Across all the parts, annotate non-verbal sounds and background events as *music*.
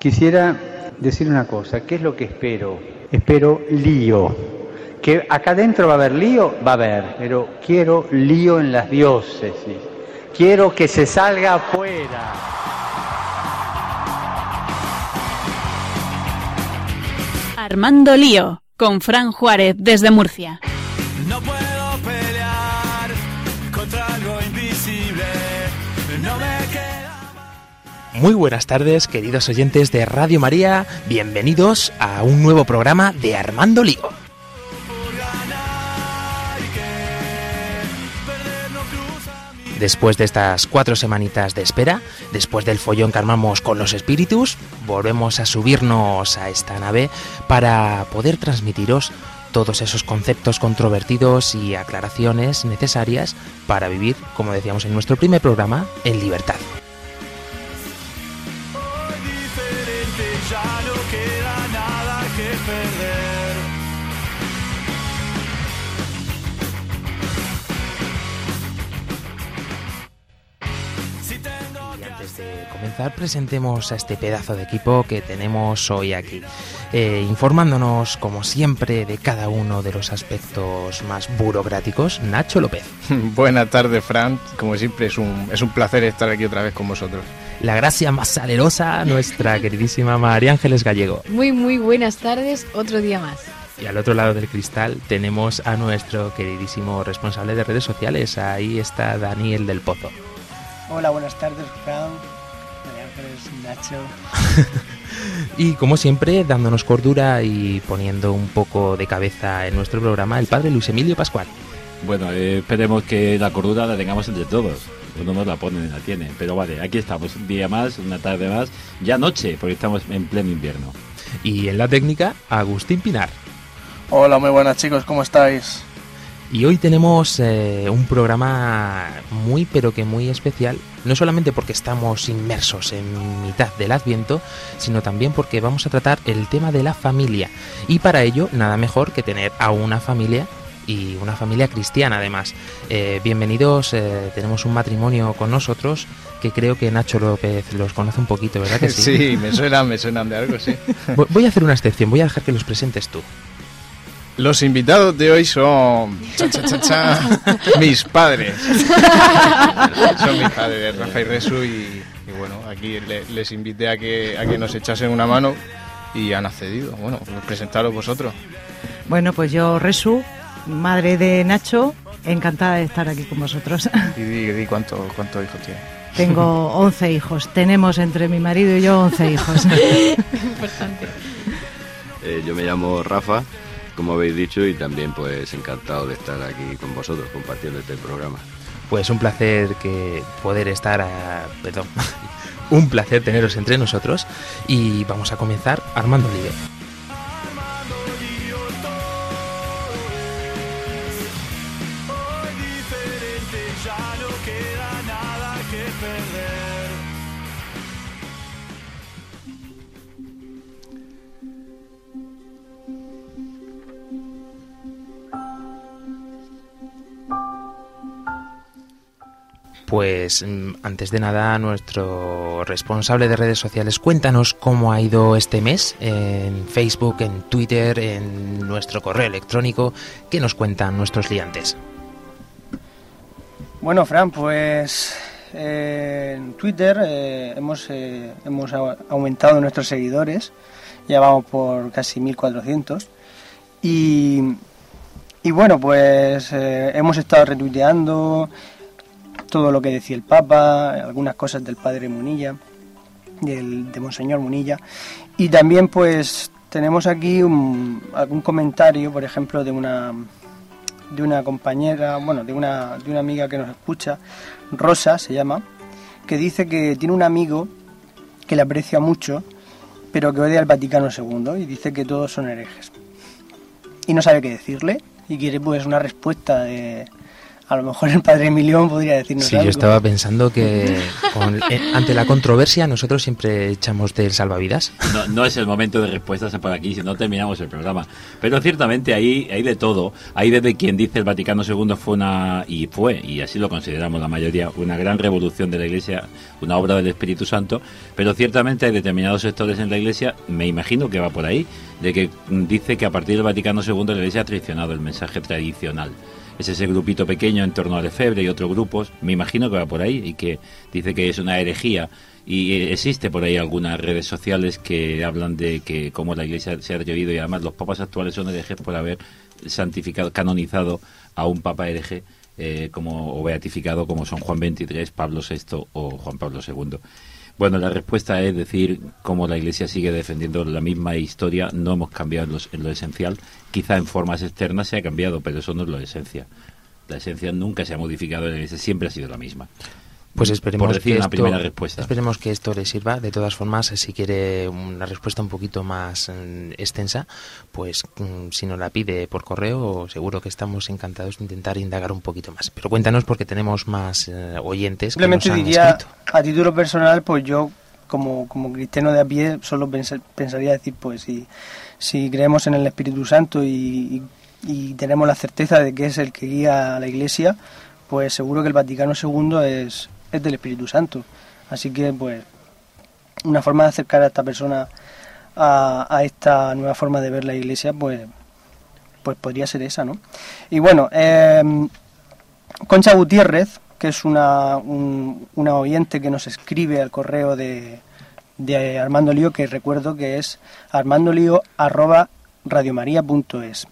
Quisiera decir una cosa, ¿qué es lo que espero? Espero lío. Que acá adentro va a haber lío, va a haber, pero quiero lío en las diócesis. Quiero que se salga afuera. Armando Lío, con Fran Juárez desde Murcia. Muy buenas tardes, queridos oyentes de Radio María. Bienvenidos a un nuevo programa de Armando Lío. Después de estas cuatro semanitas de espera, después del follón que armamos con los espíritus, volvemos a subirnos a esta nave para poder transmitiros todos esos conceptos controvertidos y aclaraciones necesarias para vivir, como decíamos en nuestro primer programa, en libertad. De comenzar, presentemos a este pedazo de equipo que tenemos hoy aquí, Eh, informándonos, como siempre, de cada uno de los aspectos más burocráticos, Nacho López. *laughs* Buenas tardes, Fran. Como siempre, es un, es un placer estar aquí otra vez con vosotros. La gracia más salerosa, nuestra *laughs* queridísima María Ángeles Gallego. Muy, muy buenas tardes, otro día más. Y al otro lado del cristal tenemos a nuestro queridísimo responsable de redes sociales. Ahí está Daniel del Pozo. Hola, buenas tardes, Fran. Nacho. *laughs* Y como siempre, dándonos cordura y poniendo un poco de cabeza en nuestro programa, el padre Luis Emilio Pascual. Bueno, eh, esperemos que la cordura la tengamos entre todos. Uno nos la pone, la tiene. Pero vale, aquí estamos, un día más, una tarde más, ya noche, porque estamos en pleno invierno. Y en la técnica, Agustín Pinar. Hola, muy buenas chicos, ¿cómo estáis? Y hoy tenemos eh, un programa muy pero que muy especial, no solamente porque estamos inmersos en mitad del Adviento, sino también porque vamos a tratar el tema de la familia. Y para ello, nada mejor que tener a una familia y una familia cristiana además. Eh, bienvenidos, eh, tenemos un matrimonio con nosotros que creo que Nacho López los conoce un poquito, ¿verdad que sí? *laughs* Sí, me suenan, me suenan de algo, sí. *laughs* Voy- a hacer una excepción, voy a dejar que los presentes tú. Los invitados de hoy son cha, cha, cha, cha, mis padres. son mis padres, Rafa y Resu, y, y bueno, aquí le- les invité a que, a que nos echasen una mano y han accedido. Bueno, pues presentaros vosotros. Bueno, pues yo, Resu, madre de Nacho, encantada de estar aquí con vosotros. Y di, di cuánto- cuántos hijos tienes. Tengo 11 hijos. Tenemos entre mi marido y yo 11 hijos. Importante. Eh, yo me llamo Rafa, como habéis dicho, y también pues encantado de estar aquí con vosotros compartiendo este programa. Pues un placer que poder estar perdón, *laughs* un placer teneros entre nosotros y vamos a comenzar armando lío. Pues mm, antes de nada, nuestro responsable de redes sociales, cuéntanos cómo ha ido este mes en Facebook, en Twitter, en nuestro correo electrónico. ¿Qué nos cuentan nuestros liantes? Bueno, Fran, pues eh, en Twitter eh, hemos, eh, hemos au- aumentado nuestros seguidores, ya vamos por casi 1400. Y, y bueno, pues hemos estado retuiteando todo lo que decía el Papa, algunas cosas del Padre Munilla, del, de Monseñor Munilla. Y también pues tenemos aquí un- algún comentario, por ejemplo, de una de una compañera, bueno, de una, de una amiga que nos escucha, Rosa se llama, que dice que tiene un amigo que le aprecia mucho, pero que odia al Vaticano II y dice que todos son herejes. Y no sabe qué decirle y quiere pues una respuesta de, A lo mejor el padre Emilión podría decirnos Sí, algo. yo estaba pensando que con- eh, ante la controversia nosotros siempre echamos del salvavidas. No, no es el momento de respuestas por aquí, si no terminamos el programa. Pero ciertamente ahí hay de todo. Hay desde quien dice el Vaticano II fue una, y fue, y así lo consideramos la mayoría, una gran revolución de la Iglesia, una obra del Espíritu Santo. Pero ciertamente hay determinados sectores en la Iglesia, me imagino que va por ahí, de que mm, dice que a partir del Vaticano II la Iglesia ha traicionado el mensaje tradicional. Es ese grupito pequeño en torno al efebre y otros grupos, me imagino que va por ahí y que dice que es una herejía y eh, existe por ahí algunas redes sociales que hablan de que cómo la Iglesia se ha atrevido y además los papas actuales son herejes por haber santificado, canonizado a un papa hereje eh, como o beatificado como son Juan XXIII, Pablo VI o Juan Pablo II. Bueno, la respuesta es decir cómo la Iglesia sigue defendiendo la misma historia, no hemos cambiado en, en lo esencial, quizá en formas externas se ha cambiado, pero eso no es lo esencia. La esencia nunca se ha modificado, la Iglesia siempre ha sido la misma. Pues esperemos Por decir que una esto, primera respuesta. Esperemos que esto le sirva. De todas formas, si quiere una respuesta un poquito más mm, extensa, pues mm, si nos la pide por correo, seguro que estamos encantados de intentar indagar un poquito más. Pero cuéntanos porque tenemos más eh, oyentes que Simplemente nos han diría, escrito. a título personal, pues yo, como, como cristiano de a pie, solo pens- pensaría decir, pues si, si creemos en el Espíritu Santo y, y- y tenemos la certeza de que es el que guía a la Iglesia, pues seguro que el Vaticano II es, es del Espíritu Santo. Así que, pues, una forma de acercar a esta persona a, esta nueva forma de ver la Iglesia, pues, pues podría ser esa, ¿no? Y bueno, em, Concha Gutiérrez, que es una, un- una oyente que nos escribe al correo de, de Armando Lío, que recuerdo que es armandolío.radiomaría.es.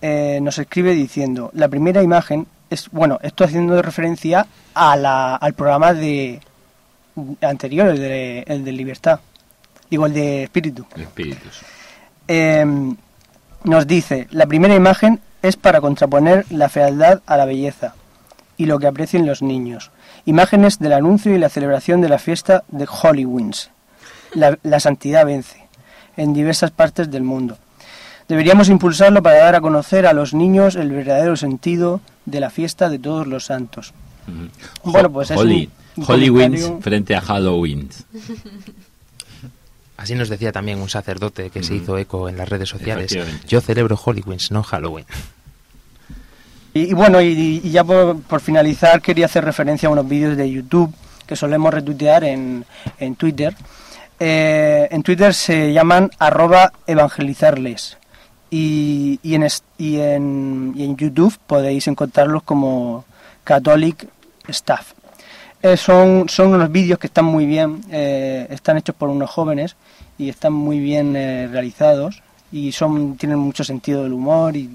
Eh, nos escribe diciendo, la primera imagen es, bueno, esto haciendo referencia a la, al programa de anterior, el de, el de Libertad, digo, el de Espíritu. Espíritus. Eh, nos dice, la primera imagen es para contraponer la fealdad a la belleza y lo que aprecien los niños. Imágenes del anuncio y la celebración de la fiesta de Hollywins. La, la santidad vence en diversas partes del mundo. Deberíamos impulsarlo para dar a conocer a los niños el verdadero sentido de la fiesta de todos los santos. Bueno, pues es Holy, un- un Holy comentario- Wins frente a Halloween. *laughs* Así nos decía también un sacerdote que se hizo eco en las redes sociales. Yo celebro Halloween, no Halloween. Y, y bueno, y, y ya por, por finalizar quería hacer referencia a unos vídeos de YouTube que solemos retuitear en, en Twitter. Eh, en Twitter se llaman arroba evangelizarles y, y, en, y, en, y en YouTube podéis encontrarlos como Catholic Staff. Eh, son, son unos vídeos que están muy bien, eh, están hechos por unos jóvenes y están muy bien eh, realizados y son tienen mucho sentido del humor y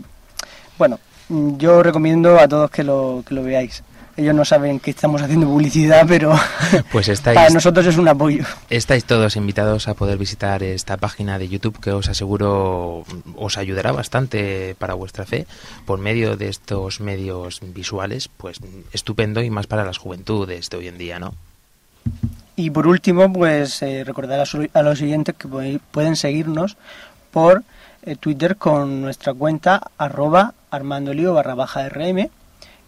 bueno, yo recomiendo a todos que lo, que lo veáis. Ellos no saben que estamos haciendo publicidad, pero *laughs* Pues estáis, para nosotros es un apoyo. estáis todos invitados a poder visitar esta página de YouTube que os aseguro os ayudará bastante para vuestra fe por medio de estos medios visuales, pues estupendo y más para las juventudes de hoy en día, ¿no? Y por último, pues eh, recordar a, su- a los siguientes que pueden seguirnos por eh, Twitter con nuestra cuenta arroba armandolío barra baja rm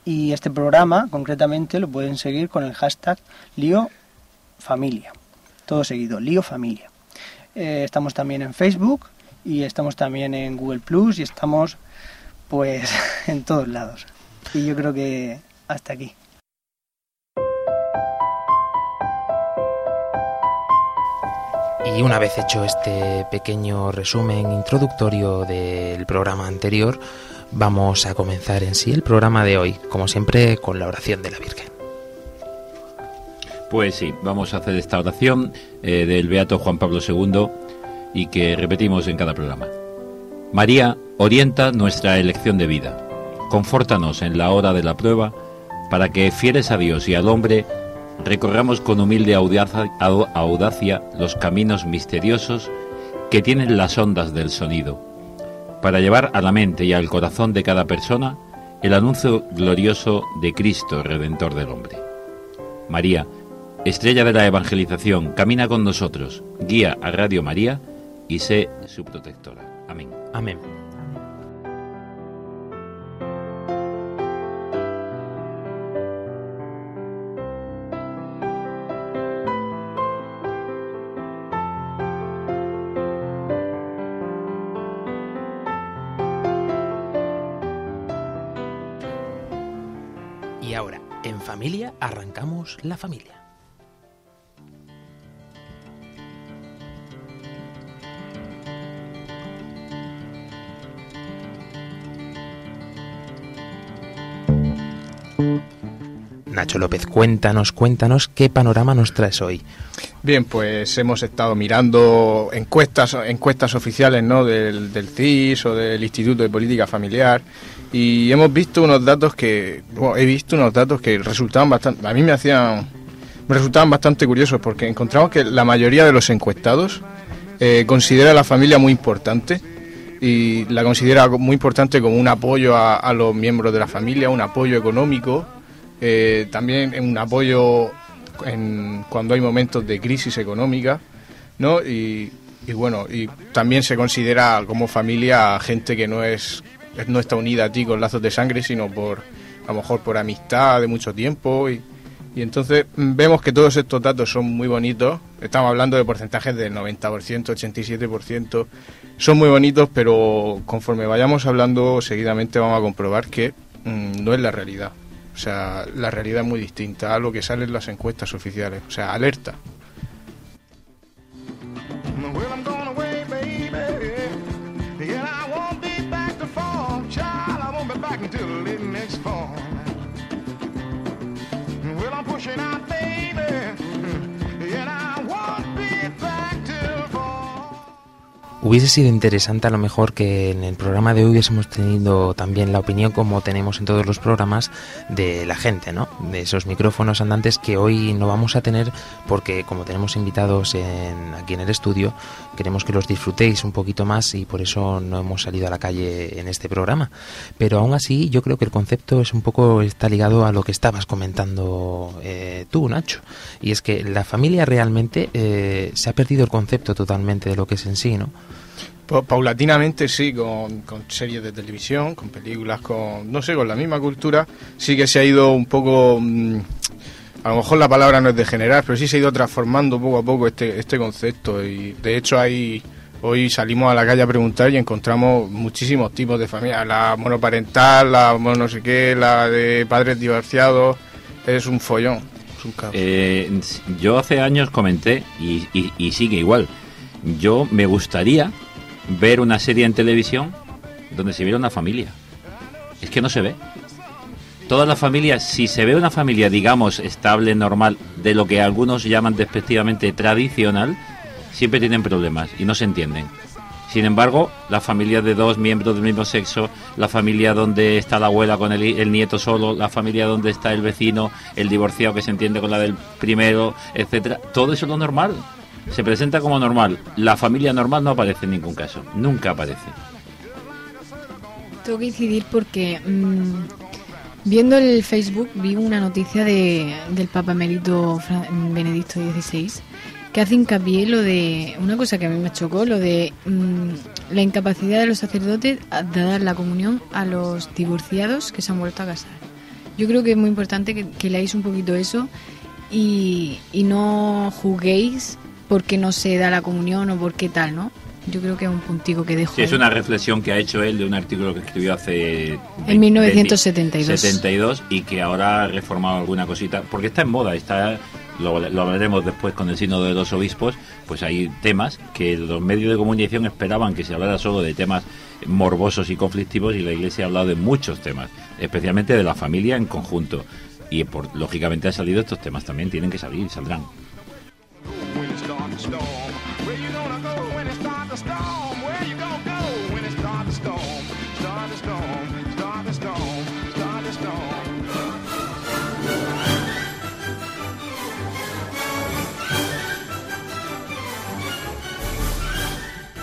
y este programa concretamente lo pueden seguir con el hashtag lío familia. Todo seguido, lío familia. Eh, estamos también en Facebook y estamos también en Google Plus y estamos pues *laughs* en todos lados. Y yo creo que hasta aquí. Y una vez hecho este pequeño resumen introductorio del programa anterior, vamos a comenzar en sí el programa de hoy, como siempre con la oración de la Virgen. Pues sí, vamos a hacer esta oración eh, del Beato Juan Pablo II y que repetimos en cada programa. María, orienta nuestra elección de vida. Confórtanos en la hora de la prueba para que, fieles a Dios y al hombre, recorramos con humilde audacia, au- audacia los caminos misteriosos que tienen las ondas del sonido, para llevar a la mente y al corazón de cada persona el anuncio glorioso de Cristo, Redentor del hombre. María, estrella de la evangelización, camina con nosotros, guía a Radio María y sé su protectora. Amén. Amén. La familia. Nacho López, cuéntanos, cuéntanos qué panorama nos traes hoy. Bien, pues hemos estado mirando encuestas, encuestas oficiales ¿no? del, del CIS o del Instituto de Política Familiar y hemos visto unos datos que, bueno, he visto unos datos que resultaban bastante, a mí me hacían, me resultaban bastante curiosos porque encontramos que la mayoría de los encuestados eh, considera a la familia muy importante y la considera muy importante como un apoyo a, los miembros de la familia, un apoyo económico, eh, también un apoyo en, cuando hay momentos de crisis económica, ¿no? Y, y bueno, y también se considera como familia a gente que no es no está unida a ti con lazos de sangre, sino por a lo mejor por amistad de mucho tiempo y, y entonces mm, vemos que todos estos datos son muy bonitos. Estamos hablando de porcentajes del 90%, 87%. Son muy bonitos, pero conforme vayamos hablando seguidamente vamos a comprobar que mm, no es la realidad. O sea, la realidad es muy distinta a lo que sale en las encuestas oficiales. O sea, alerta. Hubiese sido interesante a lo mejor que en el programa de hoy hubiésemos tenido también la opinión, como tenemos en todos los programas, de la gente, ¿no? De esos micrófonos andantes que hoy no vamos a tener porque como tenemos invitados en- aquí en el estudio, queremos que los disfrutéis un poquito más y por eso no hemos salido a la calle en este programa. Pero aún así yo creo que el concepto es un poco, está ligado a lo que estabas comentando eh, tú, Nacho. Y es que la familia realmente eh, se ha perdido el concepto totalmente de lo que es en sí, ¿no? Pa- Paulatinamente sí, con, con series de televisión, con películas, con, no sé, con la misma cultura, sí que se ha ido un poco, mm, a lo mejor la palabra no es degenerar, pero sí se ha ido transformando poco a poco este, este concepto. Y de hecho hay, hoy salimos a la calle a preguntar y encontramos muchísimos tipos de familia, la monoparental, la no sé qué, la de padres divorciados, es un follón, es un. Eh, yo hace años comenté, y, y- y sigue igual, yo me gustaría ver una serie en televisión donde se viera una familia. Es que no se ve. Todas las familias, si se ve una familia, digamos, estable, normal, de lo que algunos llaman despectivamente tradicional, siempre tienen problemas y no se entienden. Sin embargo, la familia de dos miembros del mismo sexo, la familia donde está la abuela con el nieto solo, la familia donde está el vecino, el divorciado que se entiende con la del primero, etcétera, todo eso es lo normal. Se presenta como normal. La familia normal no aparece en ningún caso. Nunca aparece. Tengo que incidir porque mm, viendo el Facebook vi una noticia de, del Papa Emérito Fra- Benedicto XVI que hace hincapié lo de una cosa que a mí me chocó, lo de mm, la incapacidad de los sacerdotes de dar la comunión a los divorciados que se han vuelto a casar. Yo creo que es muy importante que, que leáis un poquito eso y, y no juzguéis porque no se da la comunión o por qué tal, ¿no? Yo creo que es un puntico que dejo. Sí, es una reflexión que ha hecho él de un artículo que escribió hace... En 1972. 72 y que ahora ha reformado alguna cosita, porque está en moda, está lo, lo hablaremos después con el sínodo de los obispos, pues hay temas que los medios de comunicación esperaban que se hablara solo de temas morbosos y conflictivos y la Iglesia ha hablado de muchos temas, especialmente de la familia en conjunto. Y por, lógicamente ha salido estos temas también, tienen que salir, saldrán.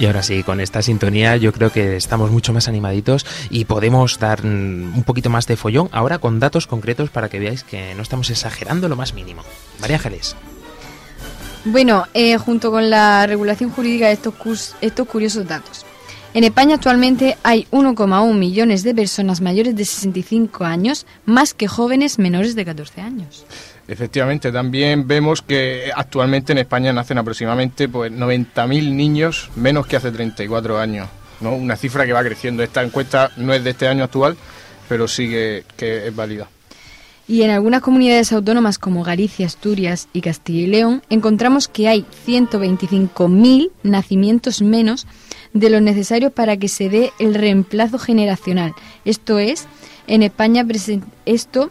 Y ahora sí, con esta sintonía yo creo que estamos mucho más animaditos y podemos dar mm, un poquito más de follón ahora con datos concretos para que veáis que no estamos exagerando lo más mínimo. María Ángeles. Bueno, eh, junto con la regulación jurídica de estos, estos curiosos datos. En España actualmente hay 1,1 millones de personas mayores de 65 años, más que jóvenes menores de 14 años. Efectivamente, también vemos que actualmente en España nacen aproximadamente pues 90.000 niños menos que hace 34 años, ¿no? Una cifra que va creciendo. Esta encuesta no es de este año actual, pero sí que, que es válida. Y en algunas comunidades autónomas como Galicia, Asturias y Castilla y León encontramos que hay 125.000 nacimientos menos de los necesarios para que se dé el reemplazo generacional. Esto es, en España esto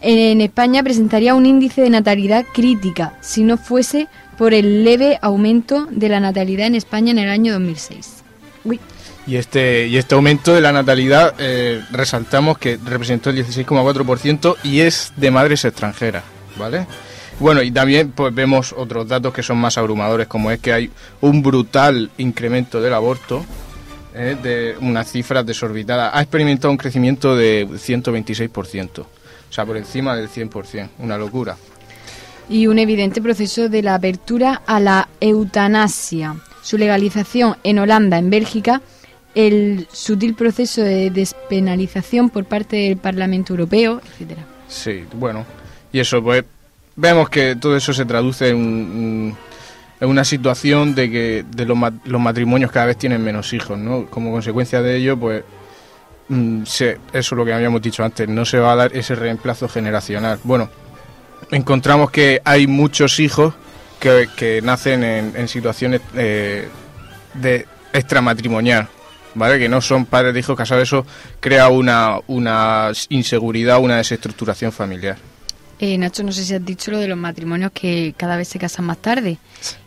en España presentaría un índice de natalidad crítica si no fuese por el leve aumento de la natalidad en España en el año 2006. Uy, Y este, y este aumento de la natalidad eh, resaltamos que representó el 16,4% y es de madres extranjeras, ¿vale? Bueno, y también pues vemos otros datos que son más abrumadores, como es que hay un brutal incremento del aborto, eh, de unas cifras desorbitadas. Ha experimentado un crecimiento de 126%, o sea, por encima del 100%, una locura. y un evidente proceso de la apertura a la eutanasia, su legalización en Holanda, en Bélgica, el sutil proceso de despenalización por parte del Parlamento Europeo, etcétera. Sí, bueno, y eso pues vemos que todo eso se traduce en, un- en una situación de que de los, ma- los matrimonios cada vez tienen menos hijos, ¿no? Como consecuencia de ello, pues mm, se- eso es lo que habíamos dicho antes, no se va a dar ese reemplazo generacional. Bueno, encontramos que hay muchos hijos que, que nacen en, situaciones eh, de extramatrimonial, ¿vale? Que no son padres de hijos casados, eso crea una, una inseguridad, una desestructuración familiar. Eh, Nacho, no sé si has dicho lo de los matrimonios que cada vez se casan más tarde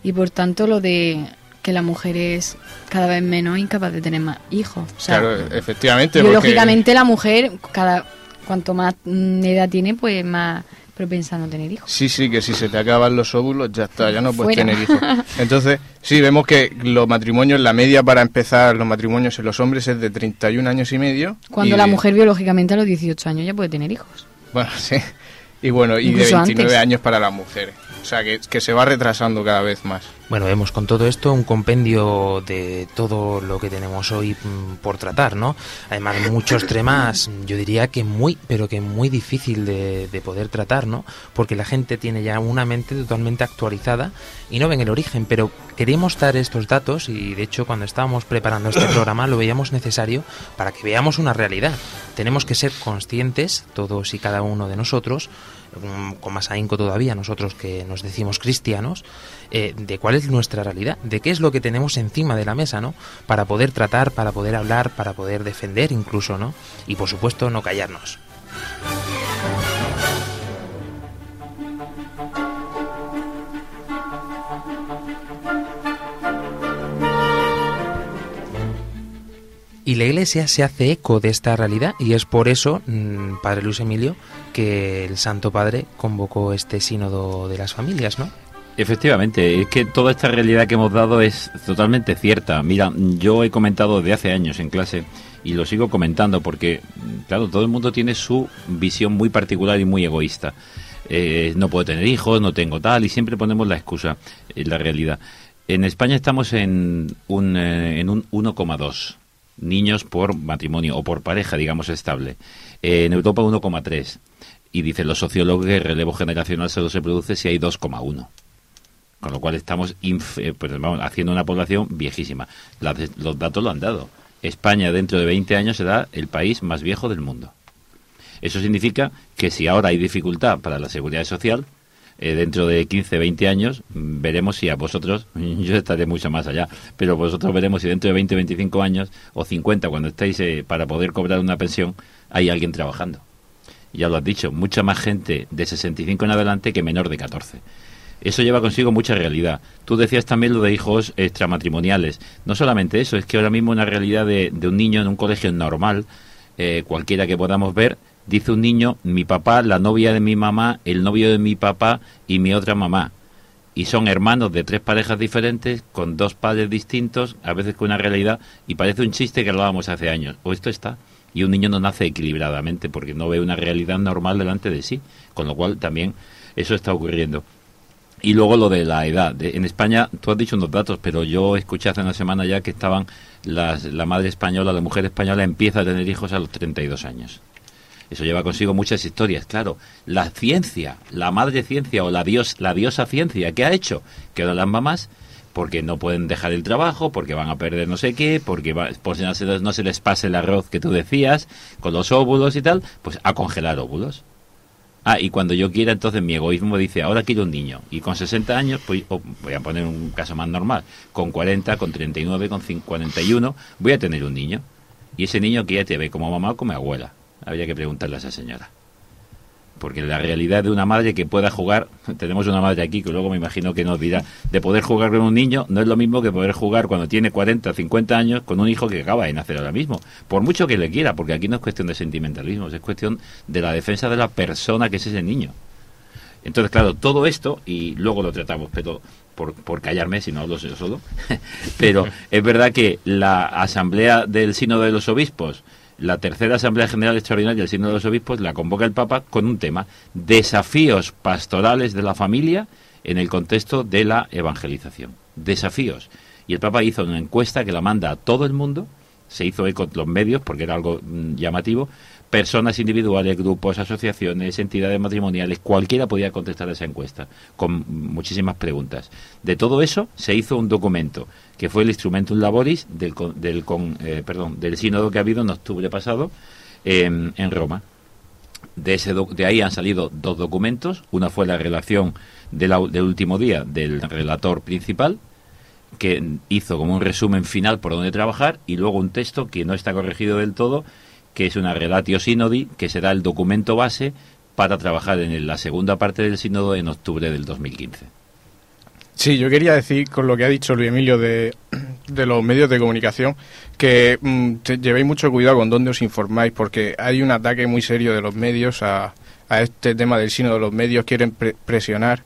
y por tanto lo de que la mujer es cada vez menos incapaz de tener más hijos. O sea, claro, efectivamente. porque- biológicamente la mujer, cada cuanto más mm, edad tiene, pues más propensa a no tener hijos. Sí, sí, que si se te acaban los óvulos, ya está, ya no puedes Fuera. tener hijos. *laughs* Entonces, sí, vemos que los matrimonios, la media para empezar los matrimonios en los hombres es de 31 años y medio. Cuando y la de- mujer biológicamente a los 18 años ya puede tener hijos. Bueno, *laughs* sí. Y bueno, y de Incluso 29 antes. años para las mujeres. O sea, que, que se va retrasando cada vez más. Bueno, vemos con todo esto un compendio de todo lo que tenemos hoy mm, por tratar, ¿no? Además, muchos *coughs* temas, yo diría que muy, pero que muy difícil de, de poder tratar, ¿no? Porque la gente tiene ya una mente totalmente actualizada y no ven el origen, pero queríamos dar estos datos y de hecho cuando estábamos preparando este *coughs* programa lo veíamos necesario para que veamos una realidad. Tenemos que ser conscientes, todos y cada uno de nosotros, con más ahínco todavía nosotros que nos decimos cristianos, eh, de cuál es nuestra realidad, de qué es lo que tenemos encima de la mesa, ¿no? Para poder tratar, para poder hablar, para poder defender incluso, ¿no? Y por supuesto no callarnos. Y la Iglesia se hace eco de esta realidad y es por eso, mm, Padre Luis Emilio, que el Santo Padre convocó este sínodo de las familias, ¿no? Efectivamente, es que toda esta realidad que hemos dado es totalmente cierta. Mira, yo he comentado desde hace años en clase y lo sigo comentando porque, claro, todo el mundo tiene su visión muy particular y muy egoísta. Eh, no puedo tener hijos, no tengo tal, y siempre ponemos la excusa, en la realidad. En España estamos en un, eh, en un 1,2 niños por matrimonio o por pareja, digamos, estable. En Europa 1,3. Y dicen los sociólogos que el relevo generacional solo se produce si hay 2,1. Con lo cual estamos eh, pues, vamos, haciendo una población viejísima. Los datos lo han dado. España dentro de 20 años será el país más viejo del mundo. Eso significa que si ahora hay dificultad para la seguridad social, eh, dentro de 15, 20 años, veremos si a vosotros, *laughs* yo estaré mucho más allá, pero vosotros veremos si dentro de 20, 25 años o 50, cuando estéis eh, para poder cobrar una pensión, hay alguien trabajando. Ya lo has dicho, mucha más gente de 65 en adelante que menor de 14. Eso lleva consigo mucha realidad. Tú decías también lo de hijos extramatrimoniales. No solamente eso, es que ahora mismo una realidad de, de un niño en un colegio normal, eh, cualquiera que podamos ver, dice un niño, mi papá, la novia de mi mamá, el novio de mi papá y mi otra mamá. Y son hermanos de tres parejas diferentes, con dos padres distintos, a veces con una realidad, y parece un chiste que hablábamos hace años. O esto está. Y un niño no nace equilibradamente porque no ve una realidad normal delante de sí. Con lo cual también eso está ocurriendo. Y luego lo de la edad. En España, tú has dicho unos datos, pero yo escuché hace una semana ya que estaban las, la madre española, la mujer española empieza a tener hijos a los 32 años. Eso lleva consigo muchas historias, claro. La ciencia, la madre ciencia o la, dios, la diosa ciencia, ¿qué ha hecho? Que ahora las mamás, porque no pueden dejar el trabajo, porque van a perder no sé qué, porque va- si no se, no se les pase el arroz que tú decías, con los óvulos y tal, pues a congelar óvulos. Ah, y cuando yo quiera, entonces mi egoísmo dice, ahora quiero un niño. Y con 60 años, pues o voy a poner un caso más normal, con 40, con 39, con 5, 41, voy a tener un niño. Y ese niño que ya te ve como mamá o como abuela. Habría que preguntarle a esa señora. Porque la realidad de una madre que pueda jugar, *laughs* tenemos una madre aquí que luego me imagino que nos dirá, de poder jugar con un niño no es lo mismo que poder jugar cuando tiene 40, 50 años con un hijo que acaba de nacer ahora mismo. Por mucho que le quiera, porque aquí no es cuestión de sentimentalismo, es cuestión de la defensa de la persona que es ese niño. Entonces, claro, todo esto, y luego lo tratamos, pero por, por callarme, si no hablo yo solo, *laughs* pero es verdad que la Asamblea del Sínodo de los Obispos, la tercera Asamblea General Extraordinaria del Sínodo de los Obispos, la convoca el Papa con un tema, desafíos pastorales de la familia en el contexto de la evangelización. Desafíos. Y el Papa hizo una encuesta que la manda a todo el mundo, se hizo eco los medios porque era algo mm, llamativo, personas individuales, grupos, asociaciones, entidades matrimoniales, cualquiera podía contestar a esa encuesta, con muchísimas preguntas. De todo eso se hizo un documento, que fue el Instrumentum Laboris del, del, con- eh, perdón, del sínodo que ha habido en octubre pasado en, Roma. De, ese de ahí han salido dos documentos. Una fue la relación de la- del último día del relator principal, que hizo como un resumen final por dónde trabajar, y luego un texto que no está corregido del todo, que es una relatio synodi, que será el documento base para trabajar en la segunda parte del sínodo en octubre del 2015. Sí, yo quería decir con lo que ha dicho Luis Emilio de, *clears throat* de los medios de comunicación que mm, te- llevéis mucho cuidado con dónde os informáis porque hay un ataque muy serio de los medios a, a este tema del sino de los medios quieren pre- presionar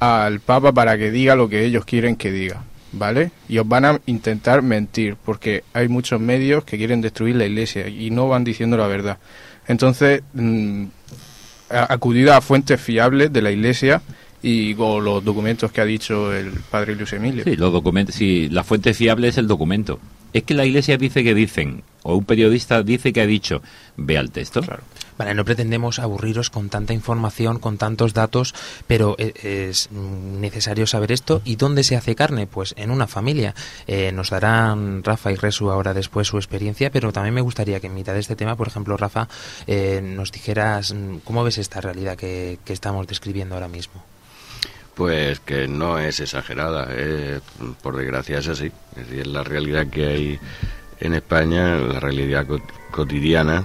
al Papa para que diga lo que ellos quieren que diga, ¿vale? Y os van a intentar mentir porque hay muchos medios que quieren destruir la Iglesia y no van diciendo la verdad. Entonces, mm, a- acudid a fuentes fiables de la Iglesia y con los documentos que ha dicho el padre Luis Emilio. Sí, los documentos, sí, la fuente fiable es el documento. Es que la iglesia dice que dicen, o un periodista dice que ha dicho, ve al texto. Vale, no pretendemos aburriros con tanta información, con tantos datos, pero e- es necesario saber esto. ¿Y dónde se hace carne? Pues en una familia. Eh, nos darán Rafa y Resu ahora después su experiencia, pero también me gustaría que en mitad de este tema, por ejemplo, Rafa, eh, nos dijeras mm, cómo ves esta realidad que, estamos describiendo ahora mismo. Pues que no es exagerada, es, por desgracia es así. Es decir, la realidad que hay en España, la realidad cot- cotidiana,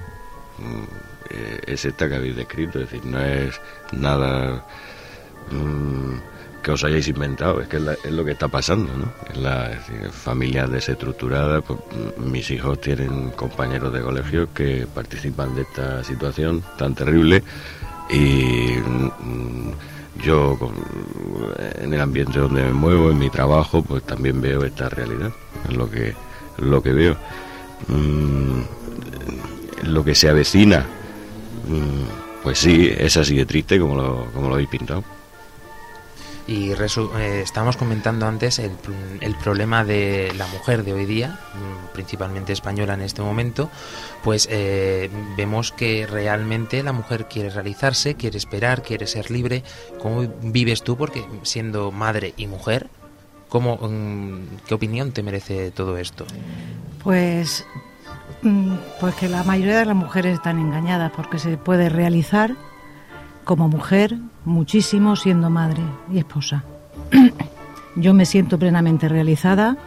mm, eh, es esta que habéis descrito. Es decir, no es nada mm, que os hayáis inventado, es que es, lo que está pasando, ¿no? Es la, familias desestructuradas, pues, mm, mis hijos tienen compañeros de colegio que participan de esta situación tan terrible y mm, yo en el ambiente donde me muevo, en mi trabajo, pues también veo esta realidad, es lo que, lo que veo. Mm, lo que se avecina, pues sí, es así de triste como lo, como lo habéis pintado. Y resu- eh, estábamos comentando antes el, el problema de la mujer de hoy día, mm, principalmente española en este momento, pues eh, vemos que realmente la mujer quiere realizarse, quiere esperar, quiere ser libre. ¿Cómo vives tú? Porque siendo madre y mujer, ¿cómo, mm, ¿qué opinión te merece todo esto? Pues, mm, pues que la mayoría de las mujeres están engañadas porque se puede realizar como mujer muchísimo siendo madre y esposa. *clears throat* Yo me siento plenamente realizada.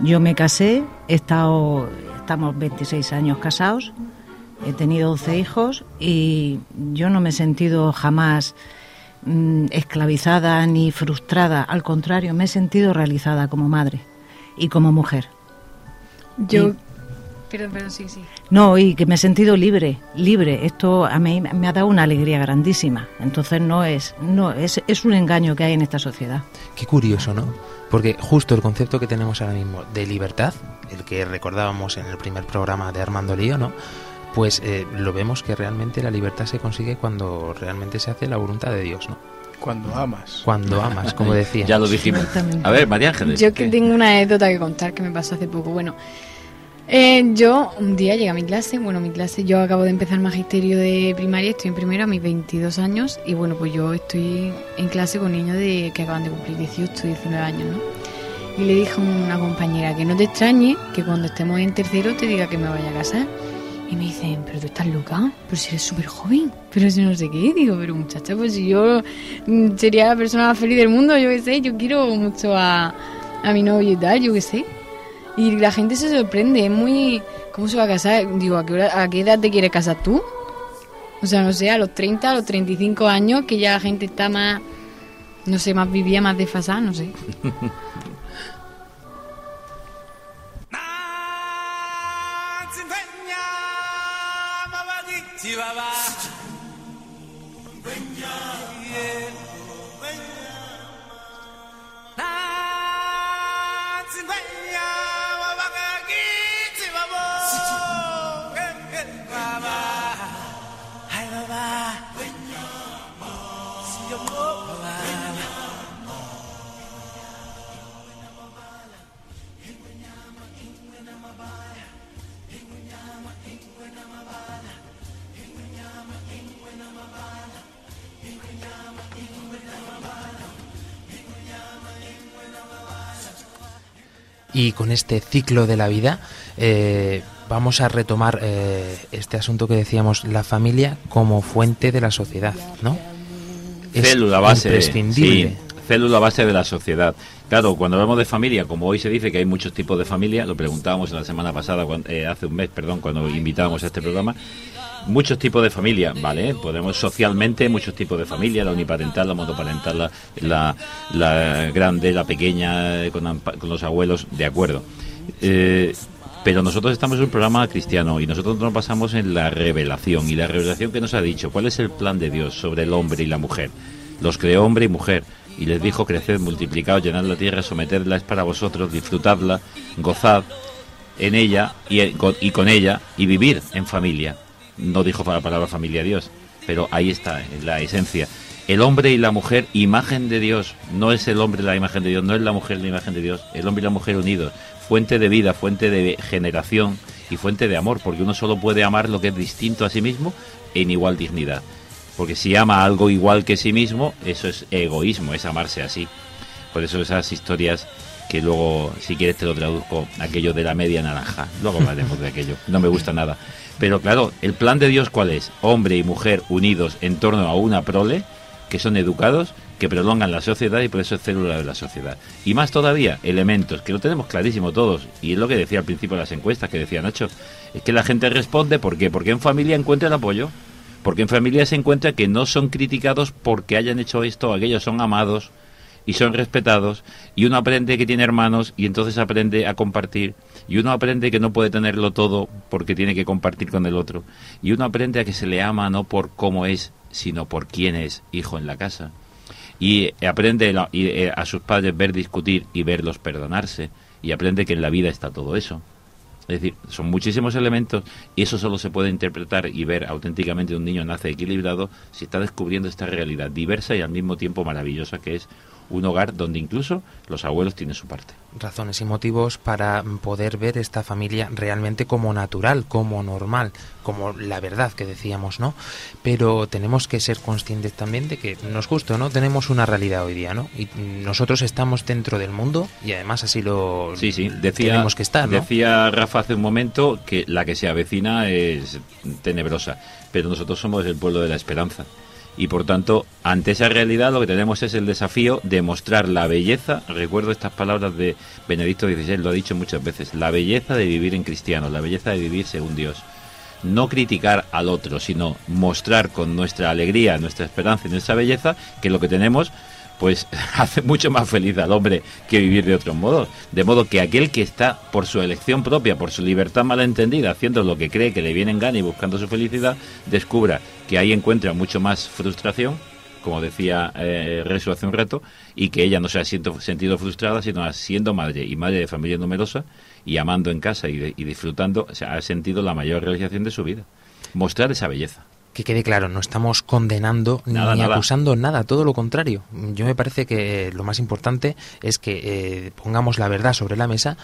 Yo me casé, he estado, estamos 26 años casados, he tenido 12 hijos y yo no me he sentido jamás mm, esclavizada ni frustrada. Al contrario, me he sentido realizada como madre y como mujer. Yo. Y- Perdón, perdón, sí, sí. No, y que me he sentido libre, libre. Esto a mí me ha dado una alegría grandísima. Entonces no es, no es, es un engaño que hay en esta sociedad. Qué curioso, ¿no? Porque justo el concepto que tenemos ahora mismo de libertad, el que recordábamos en el primer programa de Armando Lío, ¿no? Pues eh, lo vemos que realmente la libertad se consigue cuando realmente se hace la voluntad de Dios, ¿no? Cuando amas. Cuando amas, como decía. Ya lo dijimos. A ver, María Ángeles. Yo que tengo una anécdota que contar que me pasó hace poco. Bueno, eh, yo un día llegué a mi clase, bueno, mi clase, yo acabo de empezar magisterio de primaria, estoy en primero a mis 22 años y bueno, pues yo estoy en clase con niños de que acaban de cumplir 18, 19 años, ¿no? Y le dije a una compañera que no te extrañe que cuando estemos en tercero te diga que me vaya a casar. Y me dicen, pero tú estás loca, pero si eres súper joven, pero si no sé qué. Digo, pero muchacha, pues si yo mm, sería la persona más feliz del mundo, yo qué sé, yo quiero mucho a, a mi novio y tal, yo qué sé. Y la gente se sorprende, es muy... ¿Cómo se va a casar? Digo, ¿a qué, hora- a qué edad te quieres casar tú? O sea, no sé, a los 30, a los 35 años, que ya la gente está más, no sé, más vivía, más desfasada, no sé. *laughs* Y con este ciclo de la vida eh, vamos a retomar eh, este asunto que decíamos, la familia como fuente de la sociedad, ¿no? Es célula base, imprescindible. sí, célula base de la sociedad. Claro, cuando hablamos de familia, como hoy se dice que hay muchos tipos de familia, lo preguntábamos la semana pasada, eh, hace un mes, perdón, cuando invitábamos a este programa, muchos tipos de familia, ¿vale? Podemos socialmente, muchos tipos de familia, la uniparental, la monoparental, la, la, grande, la pequeña, eh, con, con los abuelos, de acuerdo. Eh, pero nosotros estamos en un programa cristiano y nosotros nos basamos en la revelación. Y la revelación que nos ha dicho, ¿cuál es el plan de Dios sobre el hombre y la mujer? Los creó hombre y mujer y les dijo creced, multiplicaos, llenad la tierra, sometedla, es para vosotros, disfrutadla, gozad en ella y, y con ella y vivir en familia. No dijo la palabra familia Dios, pero ahí está la esencia. El hombre y la mujer, imagen de Dios, no es el hombre la imagen de Dios, no es la mujer la imagen de Dios, el hombre y la mujer unidos, fuente de vida, fuente de generación y fuente de amor, porque uno solo puede amar lo que es distinto a sí mismo en igual dignidad. Porque si ama algo igual que sí mismo, eso es egoísmo, es amarse así. Por eso esas historias que luego, si quieres, te lo traduzco, aquello de la media naranja. Luego hablaremos de aquello. No me gusta nada. Pero claro, el plan de Dios cuál es? Hombre y mujer unidos en torno a una prole, que son educados, que prolongan la sociedad y por eso es célula de la sociedad. Y más todavía, elementos, que lo tenemos clarísimo todos, y es lo que decía al principio de las encuestas, que decía Nacho, es que la gente responde, ¿por qué? Porque en familia encuentra el apoyo, porque en familia se encuentra que no son criticados porque hayan hecho esto o aquello, son amados y son respetados, y uno aprende que tiene hermanos y entonces aprende a compartir, y uno aprende que no puede tenerlo todo porque tiene que compartir con el otro, y uno aprende a que se le ama no por cómo es, sino por quién es hijo en la casa, y aprende eh, a sus padres ver discutir y verlos perdonarse, y aprende que en la vida está todo eso. Es decir, son muchísimos elementos y eso solo se puede interpretar y ver auténticamente un niño nace equilibrado si está descubriendo esta realidad diversa y al mismo tiempo maravillosa que es un hogar donde incluso los abuelos tienen su parte. razones y motivos para poder ver esta familia realmente como natural, como normal, como la verdad que decíamos, ¿no? Pero tenemos que ser conscientes también de que no es justo, ¿no? Tenemos una realidad hoy día, ¿no? Y nosotros estamos dentro del mundo y además así lo Sí, sí, decía, tenemos que estar, ¿no? decía Rafa hace un momento que la que se avecina es tenebrosa, pero nosotros somos el pueblo de la esperanza. Y por tanto, ante esa realidad lo que tenemos es el desafío de mostrar la belleza, recuerdo estas palabras de Benedicto XVI, lo ha dicho muchas veces, la belleza de vivir en cristiano, la belleza de vivir según Dios. No criticar al otro, sino mostrar con nuestra alegría, nuestra esperanza y nuestra belleza que lo que tenemos pues *laughs* hace mucho más feliz al hombre que vivir de otros modos. De modo que aquel que está por su elección propia, por su libertad malentendida, haciendo lo que cree que le viene en gana y buscando su felicidad, descubra que ahí encuentra mucho más frustración, como decía eh, Resu hace un rato, y que ella no se ha sentido frustrada, sino siendo madre y madre de familia numerosa y amando en casa y, de- y disfrutando, o ha sentido la mayor realización de su vida. Mostrar esa belleza. Que quede claro, no estamos condenando Nada, ni nada. acusando nada, todo lo contrario. Yo me parece que lo más importante es que eh, pongamos la verdad sobre la mesa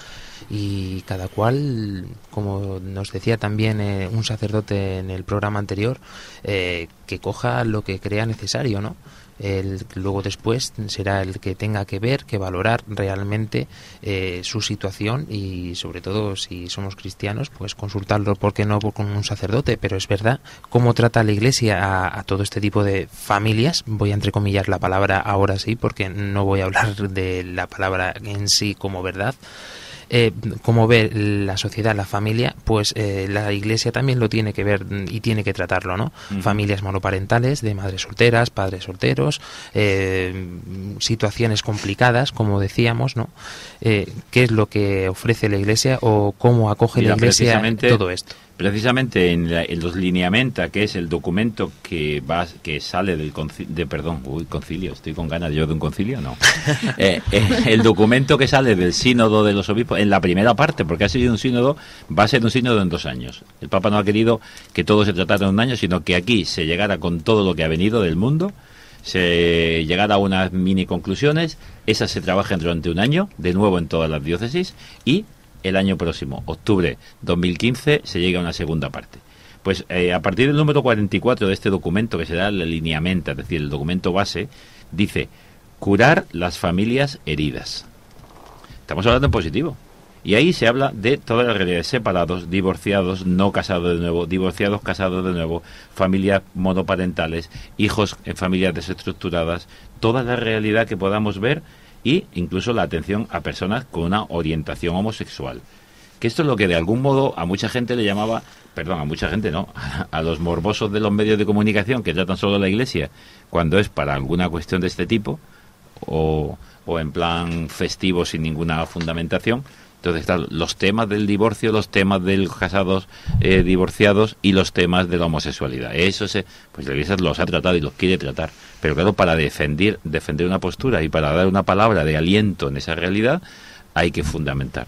y cada cual, como nos decía también eh, un sacerdote en el programa anterior, eh, que coja lo que crea necesario, ¿no? El, luego después será el que tenga que ver, que valorar realmente eh, su situación y sobre todo si somos cristianos, pues consultarlo, ¿por qué no con un sacerdote? Pero es verdad cómo trata la Iglesia a, a todo este tipo de familias. Voy a entrecomillar la palabra ahora sí, porque no voy a hablar de la palabra en sí como verdad eh, como ve la sociedad, la familia, pues eh, la iglesia también lo tiene que ver y tiene que tratarlo, ¿no? Familias monoparentales, de madres solteras, padres solteros, eh, situaciones complicadas, como decíamos, ¿no? Eh, ¿Qué es lo que ofrece la iglesia o cómo acoge Mira, la iglesia todo esto? Precisamente en, la- en los lineamenta, que es el documento que va que sale del concilio, de, perdón, uy, concilio, estoy con ganas yo de un concilio, no. *laughs* Eh, eh, el documento que sale del sínodo de los obispos, en la primera parte, porque ha sido un sínodo, va a ser un sínodo en dos años. El Papa no ha querido que todo se tratara en un año, sino que aquí se llegara con todo lo que ha venido del mundo, se llegara a unas mini conclusiones, esas se trabajan durante un año, de nuevo en todas las diócesis, y el año próximo, octubre 2015, se llega a una segunda parte. Pues eh, a partir del número 44 de este documento, que será el lineamiento, es decir, el documento base, dice curar las familias heridas. Estamos hablando en positivo. Y ahí se habla de todas las realidades separados, divorciados, no casados de nuevo, divorciados, casados de nuevo, familias monoparentales, hijos en familias desestructuradas, toda la realidad que podamos ver y incluso la atención a personas con una orientación homosexual. Que esto es lo que de algún modo a mucha gente le llamaba, perdón, a mucha gente no, *laughs* a los morbosos de los medios de comunicación que tratan solo la iglesia, cuando es para alguna cuestión de este tipo, o, o en plan festivo sin ninguna fundamentación. Entonces están los temas del divorcio, los temas de los casados eh, divorciados y los temas de la homosexualidad. Eso se, pues la Iglesia los ha tratado y los quiere tratar. Pero claro, para defender, defender una postura y para dar una palabra de aliento en esa realidad, hay que fundamentar.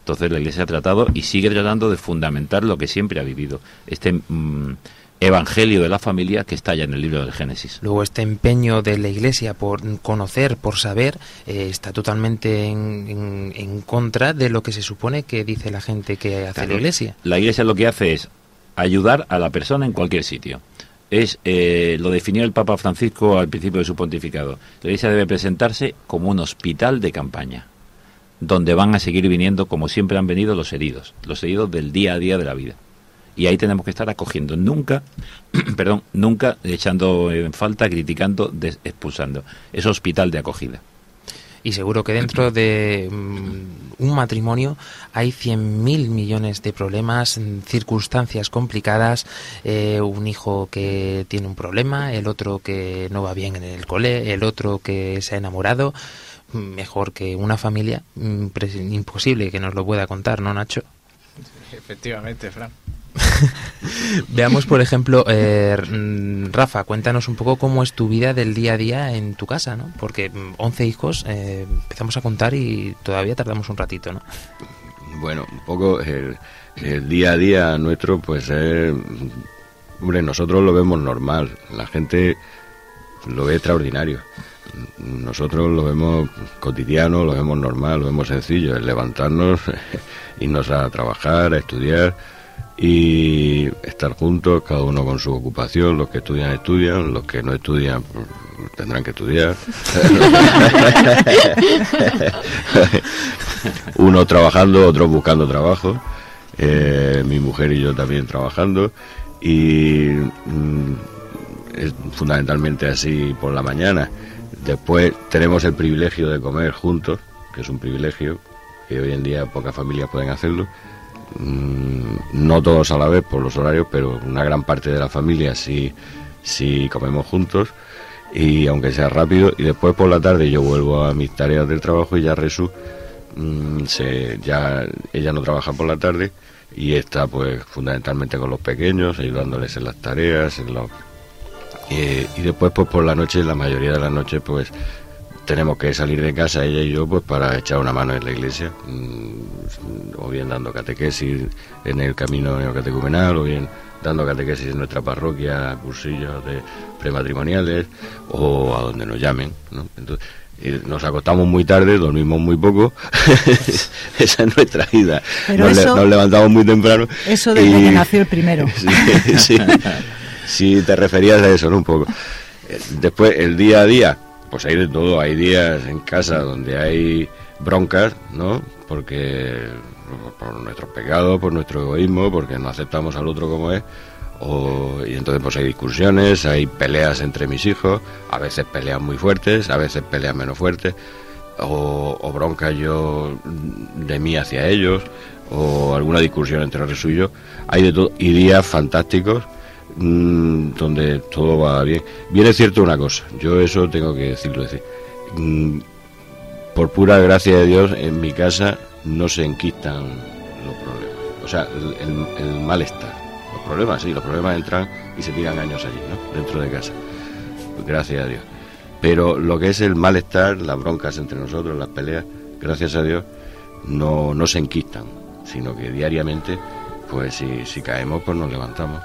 Entonces la Iglesia ha tratado y sigue tratando de fundamentar lo que siempre ha vivido. Este mm, evangelio de la familia que está ya en el libro del Génesis. Luego este empeño de la Iglesia por conocer, por saber, eh, está totalmente en, en- en contra de lo que se supone que dice la gente que hace la. Iglesia. La Iglesia lo que hace es ayudar a la persona en cualquier sitio. Es eh, lo definió el Papa Francisco al principio de su pontificado. La Iglesia debe presentarse como un hospital de campaña, donde van a seguir viniendo como siempre han venido los heridos, los heridos del día a día de la vida. Y ahí tenemos que estar acogiendo, nunca, *clears throat* perdón, nunca echando en falta, criticando, des- expulsando. Es hospital de acogida. Y seguro que dentro de mm, un matrimonio hay 100.000 millones de problemas, circunstancias complicadas, eh, un hijo que tiene un problema, el otro que no va bien en el cole, el otro que se ha enamorado. Mm, Mejor que una familia, mm, imposible que nos lo pueda contar, ¿no, Nacho? Efectivamente, Fran. *laughs* Veamos, por ejemplo, eh, mm, Rafa, cuéntanos un poco cómo es tu vida del día a día en tu casa, ¿no? Porque mm, 11 hijos, eh, empezamos a contar y todavía tardamos un ratito, ¿no? Bueno, un poco el, el día a día nuestro, pues es. Hombre, nosotros lo vemos normal, la gente lo ve extraordinario. Nosotros lo vemos cotidiano, lo vemos normal, lo vemos sencillo, es levantarnos, *laughs* irnos a trabajar, a estudiar y estar juntos, cada uno con su ocupación, los que estudian estudian, los que no estudian pues, tendrán que estudiar. *laughs* Uno trabajando, otros buscando trabajo, eh, mi mujer y yo también trabajando y mm, es fundamentalmente así por la mañana. Después tenemos el privilegio de comer juntos, que es un privilegio, que hoy en día pocas familias pueden hacerlo. Mm, no todos a la vez por los horarios, pero una gran parte de la familia sí, sí comemos juntos y aunque sea rápido y después por la tarde yo vuelvo a mis tareas del trabajo y ya Resu mm, se, ya ella no trabaja por la tarde y está pues fundamentalmente con los pequeños ayudándoles en las tareas en los eh, y después pues por la noche la mayoría de las noches pues tenemos que salir de casa ella y yo pues para echar una mano en la iglesia mm, o bien dando catequesis en el camino neocatecumenal o bien dando catequesis en nuestra parroquia cursillos de prematrimoniales o a donde nos llamen ¿no? Entonces, nos acostamos muy tarde, dormimos muy poco, *laughs* esa es nuestra vida. Pero nos, le- eso- nos levantamos muy temprano. Eso desde y- que nació el primero. *laughs* Sí, sí. *laughs* Si te referías a eso, ¿no? Un poco. Eh, Después, el día a día, pues hay de todo. Hay días en casa donde hay broncas, ¿no? Porque por nuestros pecados, por nuestro egoísmo, porque no aceptamos al otro como es. O, y entonces pues hay discusiones, hay peleas entre mis hijos, a veces peleas muy fuertes, a veces peleas menos fuertes, o, o broncas yo de mí hacia ellos, o alguna discusión entre los suyos. Hay de todo, y días fantásticos mm, donde todo va bien. Bien es cierto una cosa, yo eso tengo que decirlo, decir, mm, por pura gracia de Dios, en mi casa no se enquistan los problemas, o sea, el, el- el malestar. Los problemas, sí, los problemas entran y se tiran años allí, ¿no? Dentro de casa. Gracias a Dios. Pero lo que es el malestar, las broncas entre nosotros, las peleas, gracias a Dios, no, no se enquistan, sino que diariamente, pues si, si caemos, pues nos levantamos.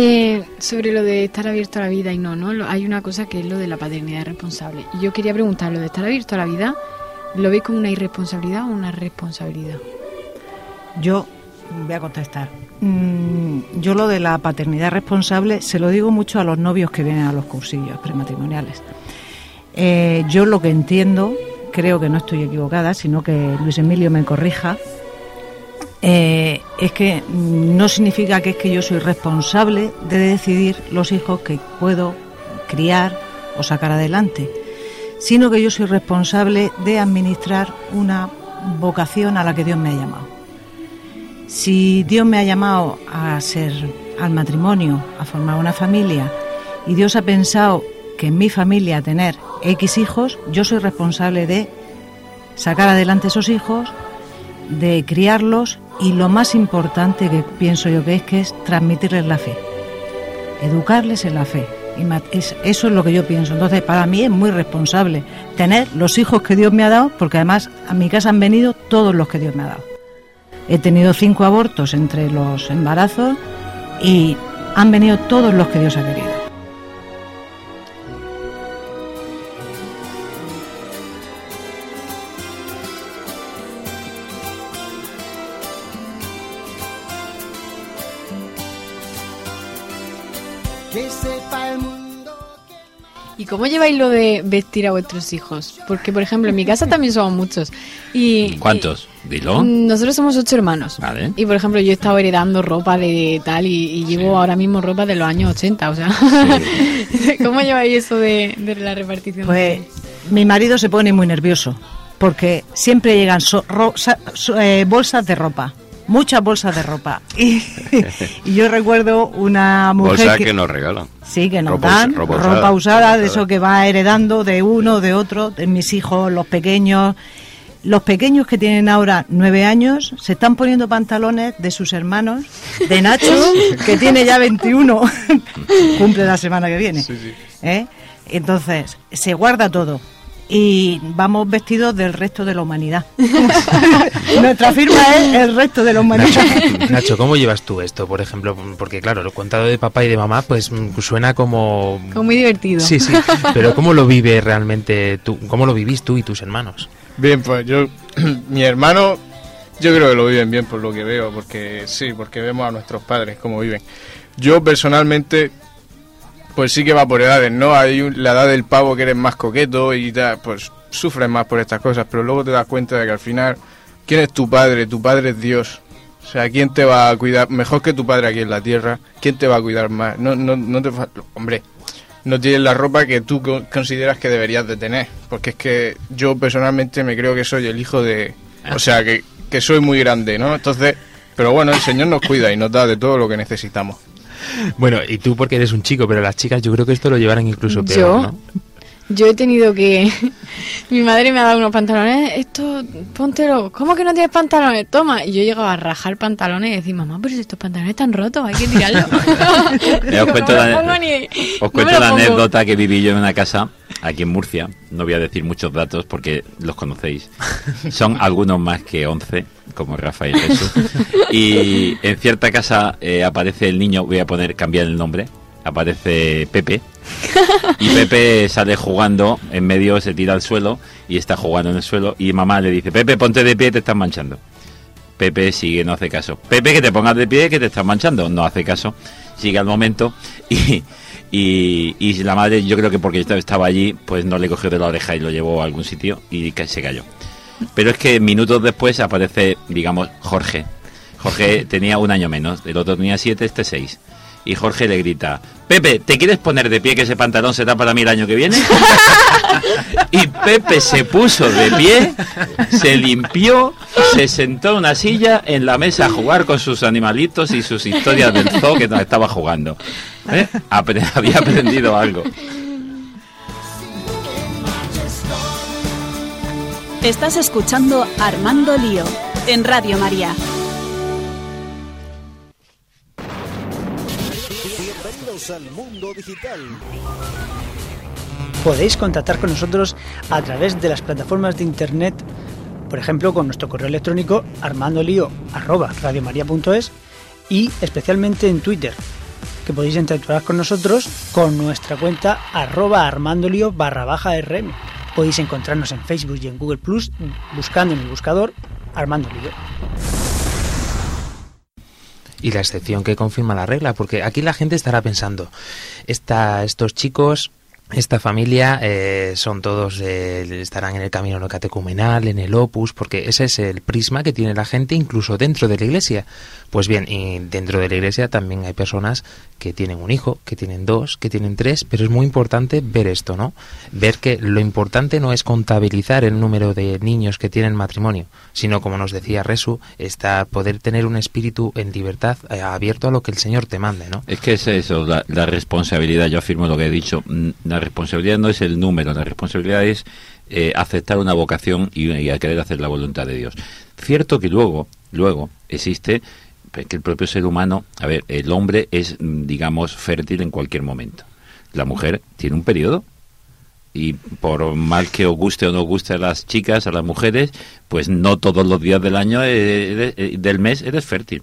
Eh, sobre lo de estar abierto a la vida y no, ¿no? Hay una cosa que es lo de la paternidad responsable. Y yo quería preguntar, ¿lo de estar abierto a la vida, ¿lo veis como una irresponsabilidad o una responsabilidad? Yo voy a contestar. Mm, yo lo de la paternidad responsable se lo digo mucho a los novios que vienen a los cursillos prematrimoniales. Eh, yo lo que entiendo, creo que no estoy equivocada, sino que Luis Emilio me corrija, eh, es que no significa que es que yo soy responsable de decidir los hijos que puedo criar o sacar adelante, sino que yo soy responsable de administrar una vocación a la que Dios me ha llamado. Si Dios me ha llamado a ser al matrimonio, a formar una familia, y Dios ha pensado que en mi familia tener X hijos, yo soy responsable de sacar adelante esos hijos, de criarlos y lo más importante que pienso yo que es que es transmitirles la fe, educarles en la fe. Y eso es lo que yo pienso. Entonces, para mí es muy responsable tener los hijos que Dios me ha dado, porque además a mi casa han venido todos los que Dios me ha dado. He tenido cinco abortos entre los embarazos y han venido todos los que Dios ha querido. Cómo lleváis lo de vestir a vuestros hijos? Porque, por ejemplo, en mi casa también somos muchos. Y, ¿Cuántos? Dilo. nosotros somos ocho hermanos. Vale. Y, por ejemplo, yo he estado heredando ropa de tal y, y llevo ahora mismo ropa de los años 80. O sea, *laughs* ¿cómo lleváis eso de, de la repartición? Pues mi marido se pone muy nervioso porque siempre llegan so- ro- sa- so- eh, bolsas de ropa, muchas bolsas de ropa. *laughs* Y, y yo recuerdo una mujer Bolsas que, que nos regalan. Sí, que nos Ropa dan ropa ropa, usada, de eso que va heredando de uno, de otro, de mis hijos, los pequeños. Los pequeños que tienen ahora nueve años se están poniendo pantalones de sus hermanos, de *laughs* Nacho, que tiene ya 21, *laughs* cumple la semana que viene. ¿eh? Entonces, se guarda todo. Y vamos vestidos del resto de la humanidad. *laughs* Nuestra firma es el resto de la humanidad. Nacho, Nacho, ¿cómo llevas tú esto, por ejemplo? Porque claro, lo contado de papá y de mamá, pues mm, suena como... Como muy divertido. Sí, sí, pero ¿cómo lo vive realmente tú? ¿Cómo lo vivís tú y tus hermanos? Bien, pues yo, *clears throat* mi hermano, yo creo que lo viven bien por lo que veo, porque sí, porque vemos a nuestros padres cómo viven. Yo personalmente, pues sí que va por edades, ¿no? Hay la edad del pavo que eres más coqueto y tal, pues sufres más por estas cosas, pero luego te das cuenta de que al final, ¿quién es tu padre? Tu padre es Dios. O sea, ¿quién te va a cuidar mejor que tu padre aquí en la tierra? ¿Quién te va a cuidar más? No, no, no te hombre, no tienes la ropa que tú co- consideras que deberías de tener. Porque es que yo personalmente me creo que soy el hijo de... O sea, que, que soy muy grande, ¿no? Entonces, pero bueno, el Señor nos cuida y nos da de todo lo que necesitamos. Bueno, y tú porque eres un chico, pero las chicas yo creo que esto lo llevarán incluso peor, Yo, ¿no? yo he tenido que... *laughs* Mi madre me ha dado unos pantalones, esto, póntelo. ¿Cómo que no tienes pantalones? Toma. Y yo llegaba a rajar pantalones y decir, mamá, pero si estos pantalones están rotos, hay que tirarlos. *laughs* *laughs* Os cuento No la, ni- os cuento la anécdota que viví yo en una casa aquí en Murcia. No voy a decir muchos datos porque los conocéis. Son algunos más que 11, como Rafa y Jesús. Y en cierta casa eh, aparece el niño, voy a poner, cambiar el nombre. Aparece Pepe. Y Pepe sale jugando, en medio se tira al suelo y está jugando en el suelo. Y mamá le dice, Pepe, ponte de pie, te estás manchando. Pepe sigue, no hace caso. Pepe, que te pongas de pie, que te estás manchando. No hace caso. Sigue al momento y, y, y la madre, yo creo que porque estaba allí, pues no le cogió de la oreja y lo llevó a algún sitio y se cayó. Pero es que minutos después aparece, digamos, Jorge. Jorge *laughs* tenía un año menos, el otro tenía siete, este seis. Y Jorge le grita, Pepe, ¿te quieres poner de pie que ese pantalón será para mí el año que viene? *laughs* y Pepe se puso de pie, se limpió, se sentó en una silla en la mesa a jugar con sus animalitos y sus historias del zoo que nos estaba jugando. ¿Eh? Apre- *laughs* había aprendido algo. Estás escuchando Armando Lío en Radio María. Bienvenidos al mundo digital. Podéis contactar con nosotros a través de las plataformas de internet, por ejemplo con nuestro correo electrónico armandolio@radiomaria.es y especialmente en Twitter, que podéis interactuar con nosotros con nuestra cuenta arroba armandolio barra baja rm. Podéis encontrarnos en Facebook y en Google Plus buscando en el buscador Armando Lío. y la excepción que confirma la regla, porque aquí la gente estará pensando, esta, estos chicos, esta familia, eh, son todos, eh, estarán en el camino no catecumenal, en el opus, porque ese es el prisma que tiene la gente incluso dentro de la iglesia. Pues bien, y dentro de la iglesia también hay personas que tienen un hijo, que tienen dos, que tienen tres, pero es muy importante ver esto, ¿no? Ver que lo importante no es contabilizar el número de niños que tienen matrimonio, sino como nos decía Resu, está poder tener un espíritu en libertad eh, abierto a lo que el Señor te mande, ¿no? Es que es eso, la, la responsabilidad, yo afirmo lo que he dicho, mm, la responsabilidad no es el número, la responsabilidad es eh, aceptar una vocación y, y a querer hacer la voluntad de Dios. Cierto que luego, luego existe que el propio ser humano, a ver, el hombre es, mm, digamos, fértil en cualquier momento. La mujer tiene un periodo y por mal que os guste o no guste a las chicas, a las mujeres, pues no todos los días del año, eh, eh, del mes, eres fértil.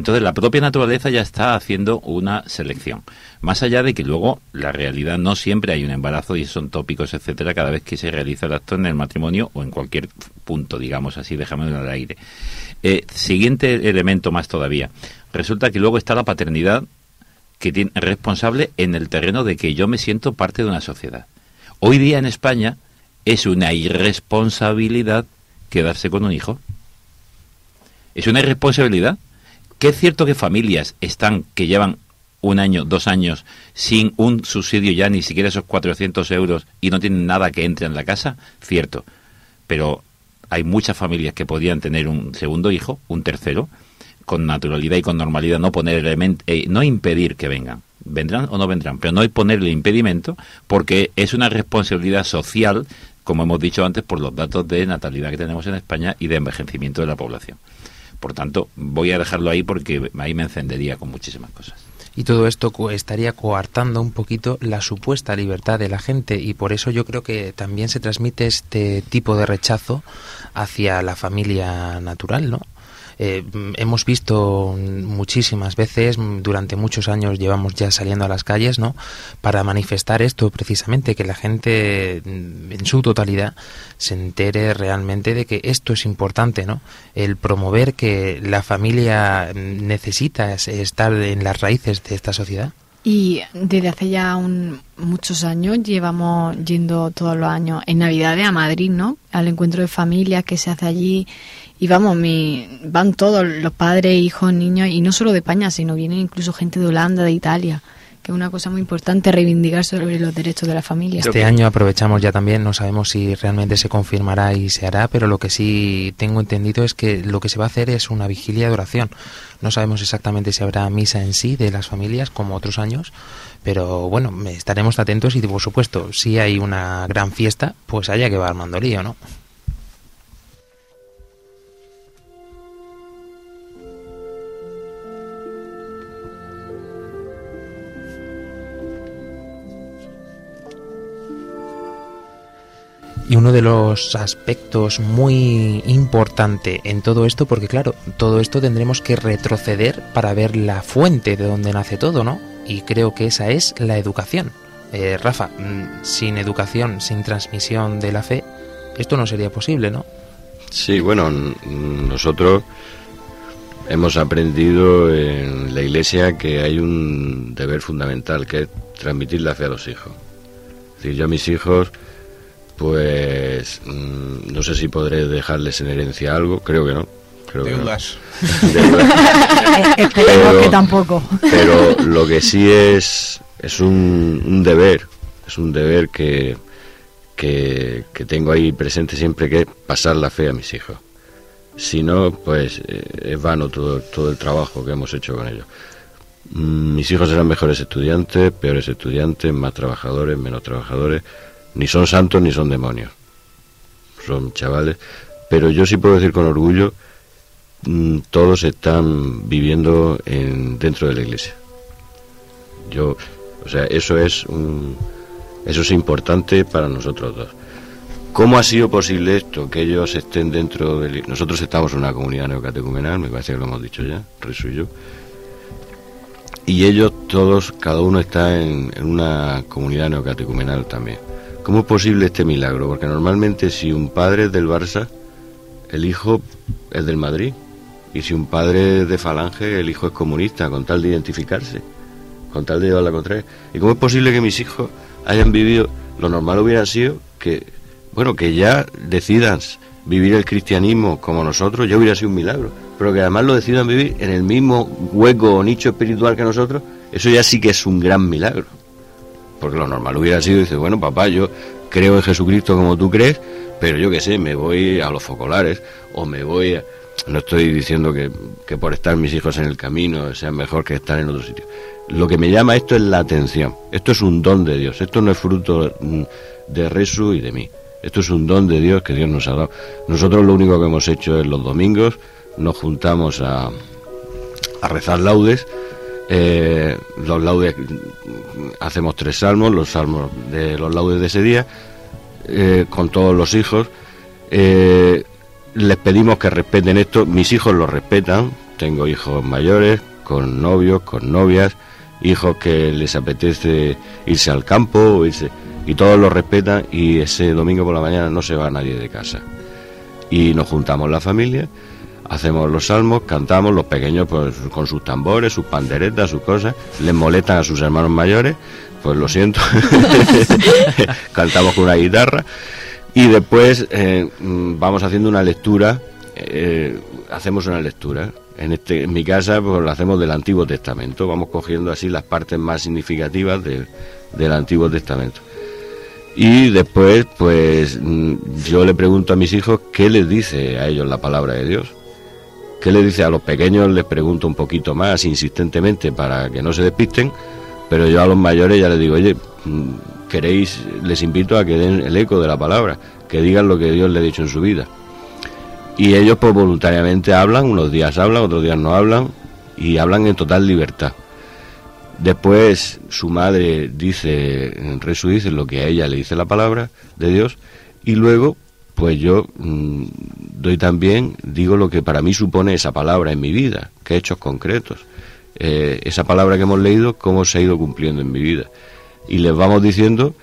Entonces la propia naturaleza ya está haciendo una selección. Más allá de que luego la realidad no siempre hay un embarazo y son tópicos, etcétera, cada vez que se realiza el acto en el matrimonio o en cualquier punto, digamos así, déjame al aire. Eh, siguiente elemento más todavía. Resulta que luego está la paternidad que tiene responsable en el terreno de que yo me siento parte de una sociedad. Hoy día en España es una irresponsabilidad quedarse con un hijo. Es una irresponsabilidad. Que es cierto que familias están que llevan un año, dos años sin un subsidio ya ni siquiera esos 400 euros y no tienen nada que entre en la casa, cierto. Pero hay muchas familias que podían tener un segundo hijo, un tercero, con naturalidad y con normalidad, no poner eh, no impedir que vengan. Vendrán o no vendrán, pero no ponerle impedimento porque es una responsabilidad social, como hemos dicho antes, por los datos de natalidad que tenemos en España y de envejecimiento de la población. Por tanto, voy a dejarlo ahí porque ahí me encendería con muchísimas cosas. Y todo esto estaría coartando un poquito la supuesta libertad de la gente y por eso yo creo que también se transmite este tipo de rechazo hacia la familia natural, ¿no? Eh, hemos visto muchísimas veces, durante muchos años llevamos ya saliendo a las calles, ¿no? Para manifestar esto precisamente, que la gente mm, en su totalidad se entere realmente de que esto es importante, ¿no? El promover que la familia mm, necesita es- estar en las raíces de esta sociedad. Y desde hace ya un- muchos años llevamos yendo todos los años en Navidades a Madrid, ¿no? Al encuentro de familias que se hace allí. Y vamos, mi, van todos los padres, hijos, niños, y no solo de España, sino vienen incluso gente de Holanda, de Italia, que es una cosa muy importante reivindicar sobre los derechos de la familia. Este año aprovechamos ya también, no sabemos si realmente se confirmará y se hará, pero lo que sí tengo entendido es que lo que se va a hacer es una vigilia de oración. No sabemos exactamente si habrá misa en sí de las familias como otros años, pero bueno, estaremos atentos y por supuesto, si hay una gran fiesta, pues haya que va armando lío, ¿no? Y uno de los aspectos muy importante en todo esto, porque claro, todo esto tendremos que retroceder para ver la fuente de donde nace todo, ¿no? Y creo que esa es la educación. Eh, Rafa, mm, sin educación, sin transmisión de la fe, esto no sería posible, ¿no? Sí, bueno, nosotros hemos aprendido en la iglesia que hay un deber fundamental que es transmitir la fe a los hijos. Es decir, yo a mis hijos, pues mm, no sé si podré dejarles en herencia algo, creo que no. Creo que no. Deudas. *laughs* *laughs* Pero- que tampoco. Pero lo que sí es es un, un deber, es un deber que, que, que tengo ahí presente siempre que es pasar la fe a mis hijos. Si no, pues eh, es vano todo, todo el trabajo que hemos hecho con ellos. Mm, Mis hijos serán mejores estudiantes, peores estudiantes, más trabajadores, menos trabajadores. Ni son santos ni son demonios. Son chavales. Pero yo sí puedo decir con orgullo, mm, todos están viviendo en, dentro de la iglesia. Yo, o sea, eso es un, eso es importante para nosotros dos. ¿Cómo ha sido posible esto? Que ellos estén dentro del... Nosotros estamos en una comunidad neocatecumenal, me parece que lo hemos dicho ya, Resu y yo. Y ellos todos, cada uno está en, en una comunidad neocatecumenal también. ¿Cómo es posible este milagro? Porque normalmente si un padre es del Barça, el hijo es del Madrid. Y si un padre es de Falange, el hijo es comunista, con tal de identificarse, con tal de llevar la contraria. ¿Y cómo es posible que mis hijos hayan vivido, lo normal hubiera sido que, bueno, que ya decidan vivir el cristianismo como nosotros, ya hubiera sido un milagro. Pero que además lo decidan vivir en el mismo hueco o nicho espiritual que nosotros, eso ya sí que es un gran milagro. Porque lo normal hubiera sido, dice, bueno, papá, yo creo en Jesucristo como tú crees, pero yo qué sé, me voy a los focolares o me voy a... No estoy diciendo que, que por estar mis hijos en el camino sean mejor que estar en otro sitio. Lo que me llama esto es la atención. Esto es un don de Dios. Esto no es fruto mm, de Resu y de mí. Esto es un don de Dios que Dios nos ha dado. Nosotros lo único que hemos hecho es los domingos nos juntamos a, a rezar laudes. Eh, los laudes hacemos tres salmos, los salmos de los laudes de ese día, eh, con todos los hijos. Eh, les pedimos que respeten esto. Mis hijos lo respetan. Tengo hijos mayores, con novios, con novias, hijos que les apetece irse al campo irse y todos lo respetan y ese domingo por la mañana no se va nadie de casa. Y nos juntamos la familia, hacemos los salmos, cantamos, los pequeños pues con sus tambores, sus panderetas, sus cosas, les molestan a sus hermanos mayores, pues lo siento, *laughs* cantamos con una guitarra y después eh, vamos haciendo una lectura, eh, hacemos una lectura. En, este, en mi casa pues lo hacemos del Antiguo Testamento, vamos cogiendo así las partes más significativas del- del Antiguo Testamento. Y después, pues mm, yo le pregunto a mis hijos qué les dice a ellos la palabra de Dios. ¿Qué les dice a los pequeños? Les pregunto un poquito más insistentemente para que no se despisten, pero yo a los mayores ya les digo, oye, mm, queréis, les invito a que den el eco de la palabra, que digan lo que Dios les ha dicho en su vida. Y ellos pues voluntariamente hablan, unos días hablan, otros días no hablan, y hablan en total libertad. Después su madre dice, Resu dice lo que a ella le dice la palabra de Dios, y luego pues yo mm, doy también, digo lo que para mí supone esa palabra en mi vida, que hechos concretos. Eh, esa palabra que hemos leído, cómo se ha ido cumpliendo en mi vida. Y les vamos diciendo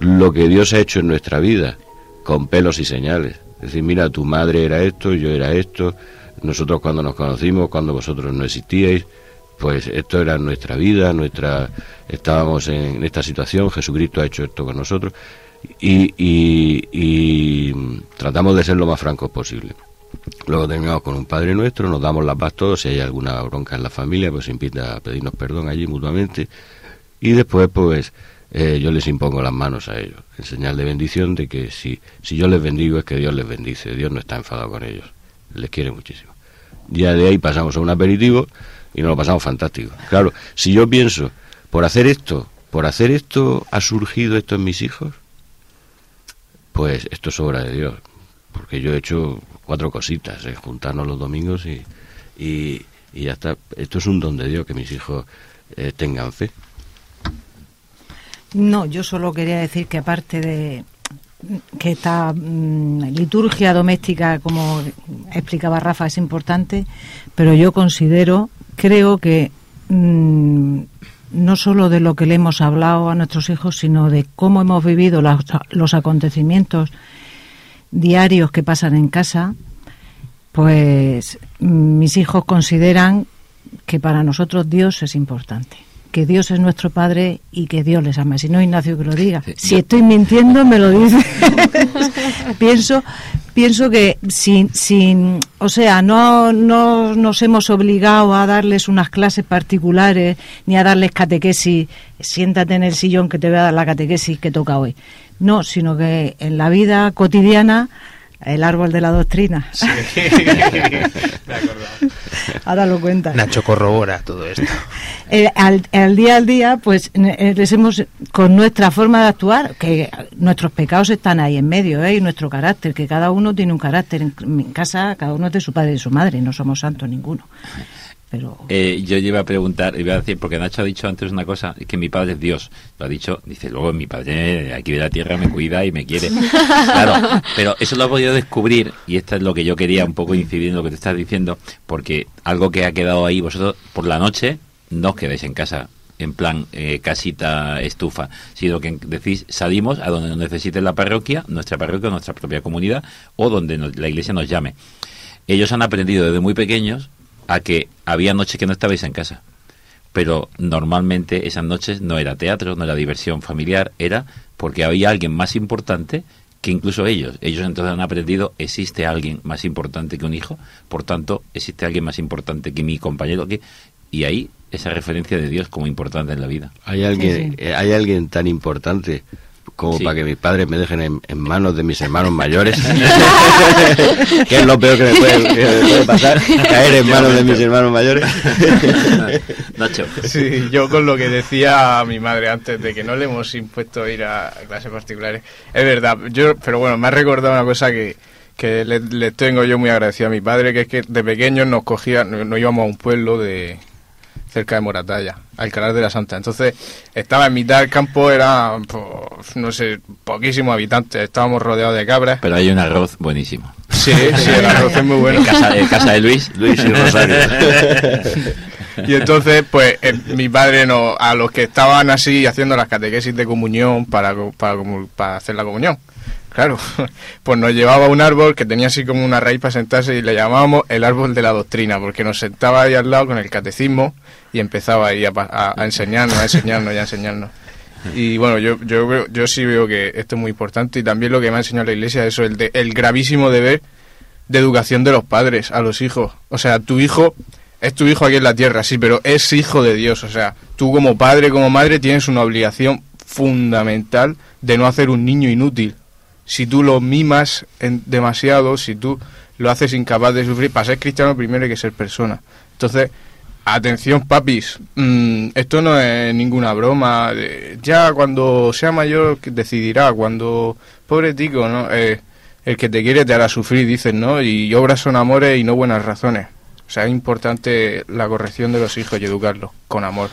lo que Dios ha hecho en nuestra vida, con pelos y señales. Es decir, mira, tu madre era esto, yo era esto, nosotros cuando nos conocimos, cuando vosotros no existíais, pues esto era nuestra vida, nuestra estábamos en esta situación, Jesucristo ha hecho esto con nosotros y, y- tratamos de ser lo más francos posible. Luego terminamos con un Padre Nuestro, nos damos la paz todos, si hay alguna bronca en la familia, pues se invita a pedirnos perdón allí mutuamente y después pues eh, yo les impongo las manos a ellos, en señal de bendición de que si, si yo les bendigo es que Dios les bendice, Dios no está enfadado con ellos, les quiere muchísimo. Ya de ahí pasamos a un aperitivo y nos lo pasamos fantástico. Claro, si yo pienso, por hacer esto, por hacer esto ha surgido esto en mis hijos, pues esto es obra de Dios. Porque yo he hecho cuatro cositas, eh, juntarnos los domingos y, y, ya está. Esto es un don de Dios, que mis hijos eh, tengan fe. No, yo solo quería decir que aparte de que esta mm, liturgia doméstica, como explicaba Rafa, es importante, pero yo considero, creo que mm, no solo de lo que le hemos hablado a nuestros hijos, sino de cómo hemos vivido los acontecimientos diarios que pasan en casa, Pues mis hijos consideran que para nosotros Dios es importante, que Dios es nuestro Padre y que Dios les ama. Si no, Ignacio, que lo diga. Si estoy mintiendo, me lo dice. *laughs* pienso, pienso que sin, sin, o sea, no, no nos hemos obligado a darles unas clases particulares ni a darles catequesis. Siéntate en el sillón que te voy a dar la catequesis que toca hoy. No, sino que en la vida cotidiana el árbol de la doctrina. *laughs* *laughs* Ahora lo cuenta. Nacho corrobora todo esto. *laughs* Eh, al, al día al día, pues eh, les hemos, con nuestra forma de actuar, que nuestros pecados están ahí en medio, ¿eh? y nuestro carácter, que cada uno tiene un carácter. En, en casa, cada uno es de su padre y de su madre, no somos santos ninguno. Pero Eh, yo iba a preguntar, iba a decir, porque Nacho ha dicho antes una cosa, que mi padre es Dios. Lo ha dicho, dice, luego mi padre aquí de la tierra me cuida y me quiere. *laughs* Claro, pero eso lo he podido descubrir, y esto es lo que yo quería un poco incidir en lo que te estás diciendo, porque algo que ha quedado ahí, vosotros por la noche no os quedáis en casa en plan eh, casita estufa, sino que decís salimos a donde nos necesite la parroquia, nuestra parroquia, nuestra propia comunidad, o donde nos- la iglesia nos llame. Ellos han aprendido desde muy pequeños a que había noches que no estabais en casa. Pero normalmente esas noches no era teatro, no era diversión familiar, era porque había alguien más importante que incluso ellos. Ellos entonces han aprendido, existe alguien más importante que un hijo, por tanto, existe alguien más importante que mi compañero. que Y ahí esa referencia de Dios como importante en la vida. Hay alguien, eh, hay alguien tan importante como Sí. para que mis padres me dejen en, en manos de mis hermanos mayores. *laughs* *laughs* que es lo peor que me puede, que me puede pasar, caer en manos de mis hermanos mayores. *laughs* Nacho. Sí, yo con lo que decía mi madre antes de que no le hemos impuesto ir a clases particulares, es verdad, yo, pero bueno, me ha recordado una cosa que, que le, le tengo yo muy agradecido a mi padre, que es que de pequeños nos cogía, nos, nos íbamos a un pueblo de cerca de Moratalla, Alcalá de la Santa. Entonces, estaba en mitad del campo, era, pues, no sé, poquísimos habitantes, estábamos rodeados de cabras. Pero hay un arroz buenísimo. Sí, sí, el arroz es muy bueno. En casa, en casa de Luis. Luis y Rosario. *laughs* Y entonces, pues, eh, mi padre no, a los que estaban así haciendo las catequesis de comunión para, para, para hacer la comunión, claro, *laughs* pues nos llevaba un árbol que tenía así como una raíz para sentarse y le llamábamos el árbol de la doctrina, porque nos sentaba ahí al lado con el catecismo y empezaba ahí a, a- a enseñarnos, a enseñarnos y a enseñarnos. *laughs* Y bueno, yo, yo, veo- yo sí veo que esto es muy importante y también lo que me ha enseñado la iglesia, eso, el, de, el gravísimo deber de educación de los padres a los hijos. O sea, tu hijo es tu hijo aquí en la tierra, sí, pero es hijo de Dios. O sea, tú como padre, como madre, tienes una obligación fundamental de no hacer un niño inútil. Si tú lo mimas en demasiado, si tú lo haces incapaz de sufrir, para ser cristiano primero hay que ser persona. Entonces, atención papis, mm, esto no es ninguna broma. ya cuando sea mayor decidirá, cuando... Pobre tico, ¿no? Eh, el que te quiere te hará sufrir, dicen, ¿no? Y obras son amores y no buenas razones. O sea, es importante la corrección de los hijos y educarlos con amor.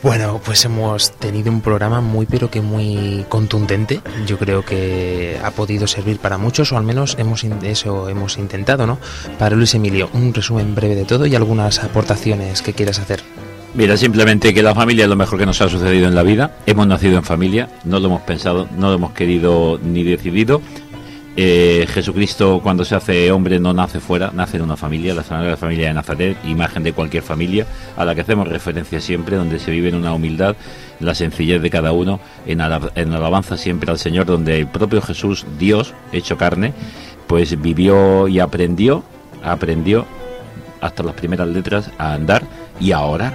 Bueno, pues hemos tenido un programa muy pero que muy contundente. Yo creo que ha podido servir para muchos, o al menos hemos eso hemos intentado, ¿no? Para Luis Emilio, un resumen breve de todo y algunas aportaciones que quieras hacer. Mira, simplemente que la familia es lo mejor que nos ha sucedido en la vida. Hemos nacido en familia, no lo hemos pensado, no lo hemos querido ni decidido. Eh, Jesucristo cuando se hace hombre no nace fuera, nace en una familia, la Familia de Nazaret, imagen de cualquier familia a la que hacemos referencia siempre, donde se vive en una humildad, la sencillez de cada uno, en, ala- en alabanza siempre al Señor, donde el propio Jesús, Dios, hecho carne, pues vivió y aprendió, aprendió hasta las primeras letras a andar y a orar.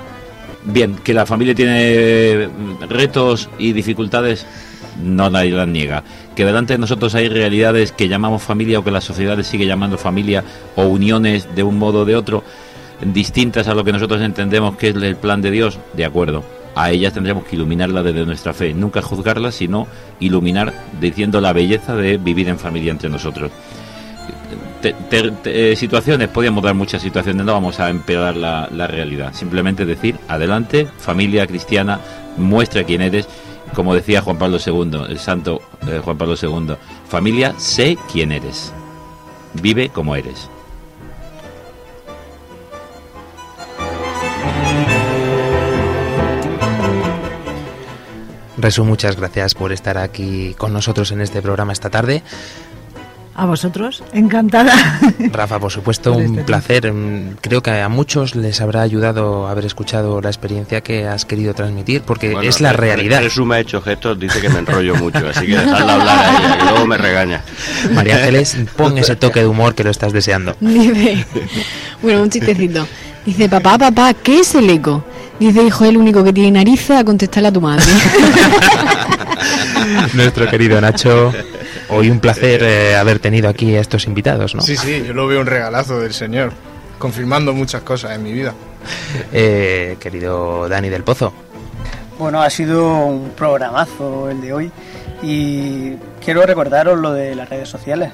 Bien, que la familia tiene retos y dificultades, no nadie las niega. Que delante de nosotros hay realidades que llamamos familia o que la sociedad le sigue llamando familia o uniones de un modo o de otro distintas a lo que nosotros entendemos que es el plan de Dios, de acuerdo. A ellas tendremos que iluminarlas desde nuestra fe, nunca juzgarlas, sino iluminar diciendo la belleza de vivir en familia entre nosotros eh, situaciones, podríamos dar muchas situaciones, no vamos a empeorar la, la realidad. Simplemente decir, adelante, familia cristiana, muestra quién eres. Como decía Juan Pablo II, el santo de Juan Pablo II. Familia, sé quién eres. Vive como eres. Resu, muchas gracias por estar aquí con nosotros en este programa esta tarde. A vosotros, encantada. Rafa, por supuesto, un placer. Mm, Creo que a muchos les habrá ayudado haber escuchado la experiencia que has querido transmitir, porque Bueno, es la Re- realidad. Resu me ha hecho gestos, dice que me enrollo mucho, así que dejadla hablar a ella, que luego me regaña. María Ángeles, pon ese toque de humor que lo estás deseando. *laughs* Dice, bueno, un chistecito. Dice, papá, papá, ¿qué es el eco? Dice, hijo, el único que tiene narices a contestarle a tu madre. *laughs* Nuestro querido Nacho, hoy un placer eh, haber tenido aquí a estos invitados, ¿no? Sí, sí, yo lo veo un regalazo del señor, confirmando muchas cosas en mi vida. Eh, querido Dani del Pozo. Bueno, ha sido un programazo el de hoy y quiero recordaros lo de las redes sociales,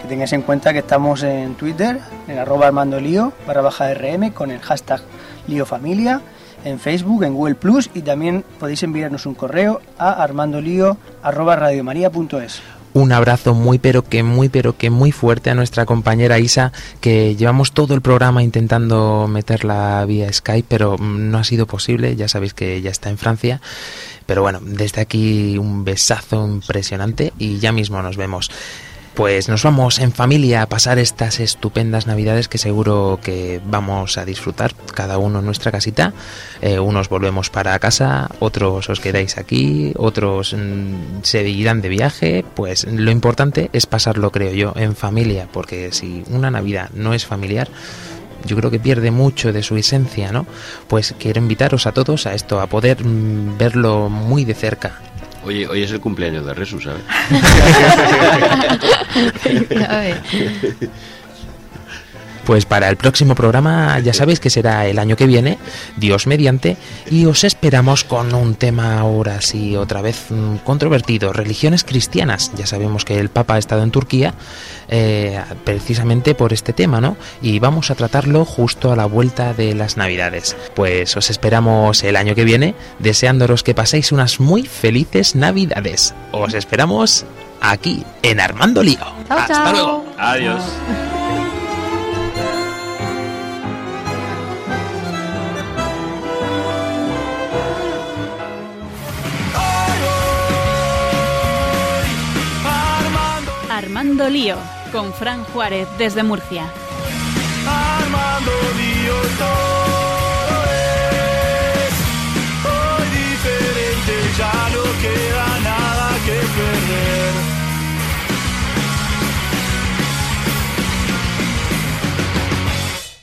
que tengáis en cuenta que estamos en Twitter, en arroba armando lío, barra baja rm, con el hashtag lío familia, en Facebook, en Google Plus y también podéis enviarnos un correo a armandolío arroba radiomaria.es. Un abrazo muy pero que muy pero que muy fuerte a nuestra compañera Isa, que llevamos todo el programa intentando meterla vía Skype, pero mm, no ha sido posible, ya sabéis que ella está en Francia. Pero bueno, desde aquí un besazo impresionante y ya mismo nos vemos. Pues nos vamos en familia a pasar estas estupendas navidades que seguro que vamos a disfrutar cada uno en nuestra casita. Eh, unos volvemos para casa, otros os quedáis aquí, otros mm, se irán de viaje. Pues lo importante es pasarlo, creo yo, en familia, porque si una Navidad no es familiar, yo creo que pierde mucho de su esencia, ¿no? Pues quiero invitaros a todos a esto, a poder mm, verlo muy de cerca. Oye, hoy es el cumpleaños de Resu, ¿sabes? *laughs* *laughs* Pues para el próximo programa ya sabéis que será el año que viene, Dios mediante, y os esperamos con un tema ahora sí otra vez mm, controvertido, religiones cristianas. Ya sabemos que el Papa ha estado en Turquía eh, precisamente por este tema, ¿no? Y vamos a tratarlo justo a la vuelta de las Navidades. Pues os esperamos el año que viene, deseándoros que paséis unas muy felices Navidades. Os esperamos aquí en Armando Lío. Hasta luego. Adiós. Armando Lío, con Fran Juárez desde Murcia.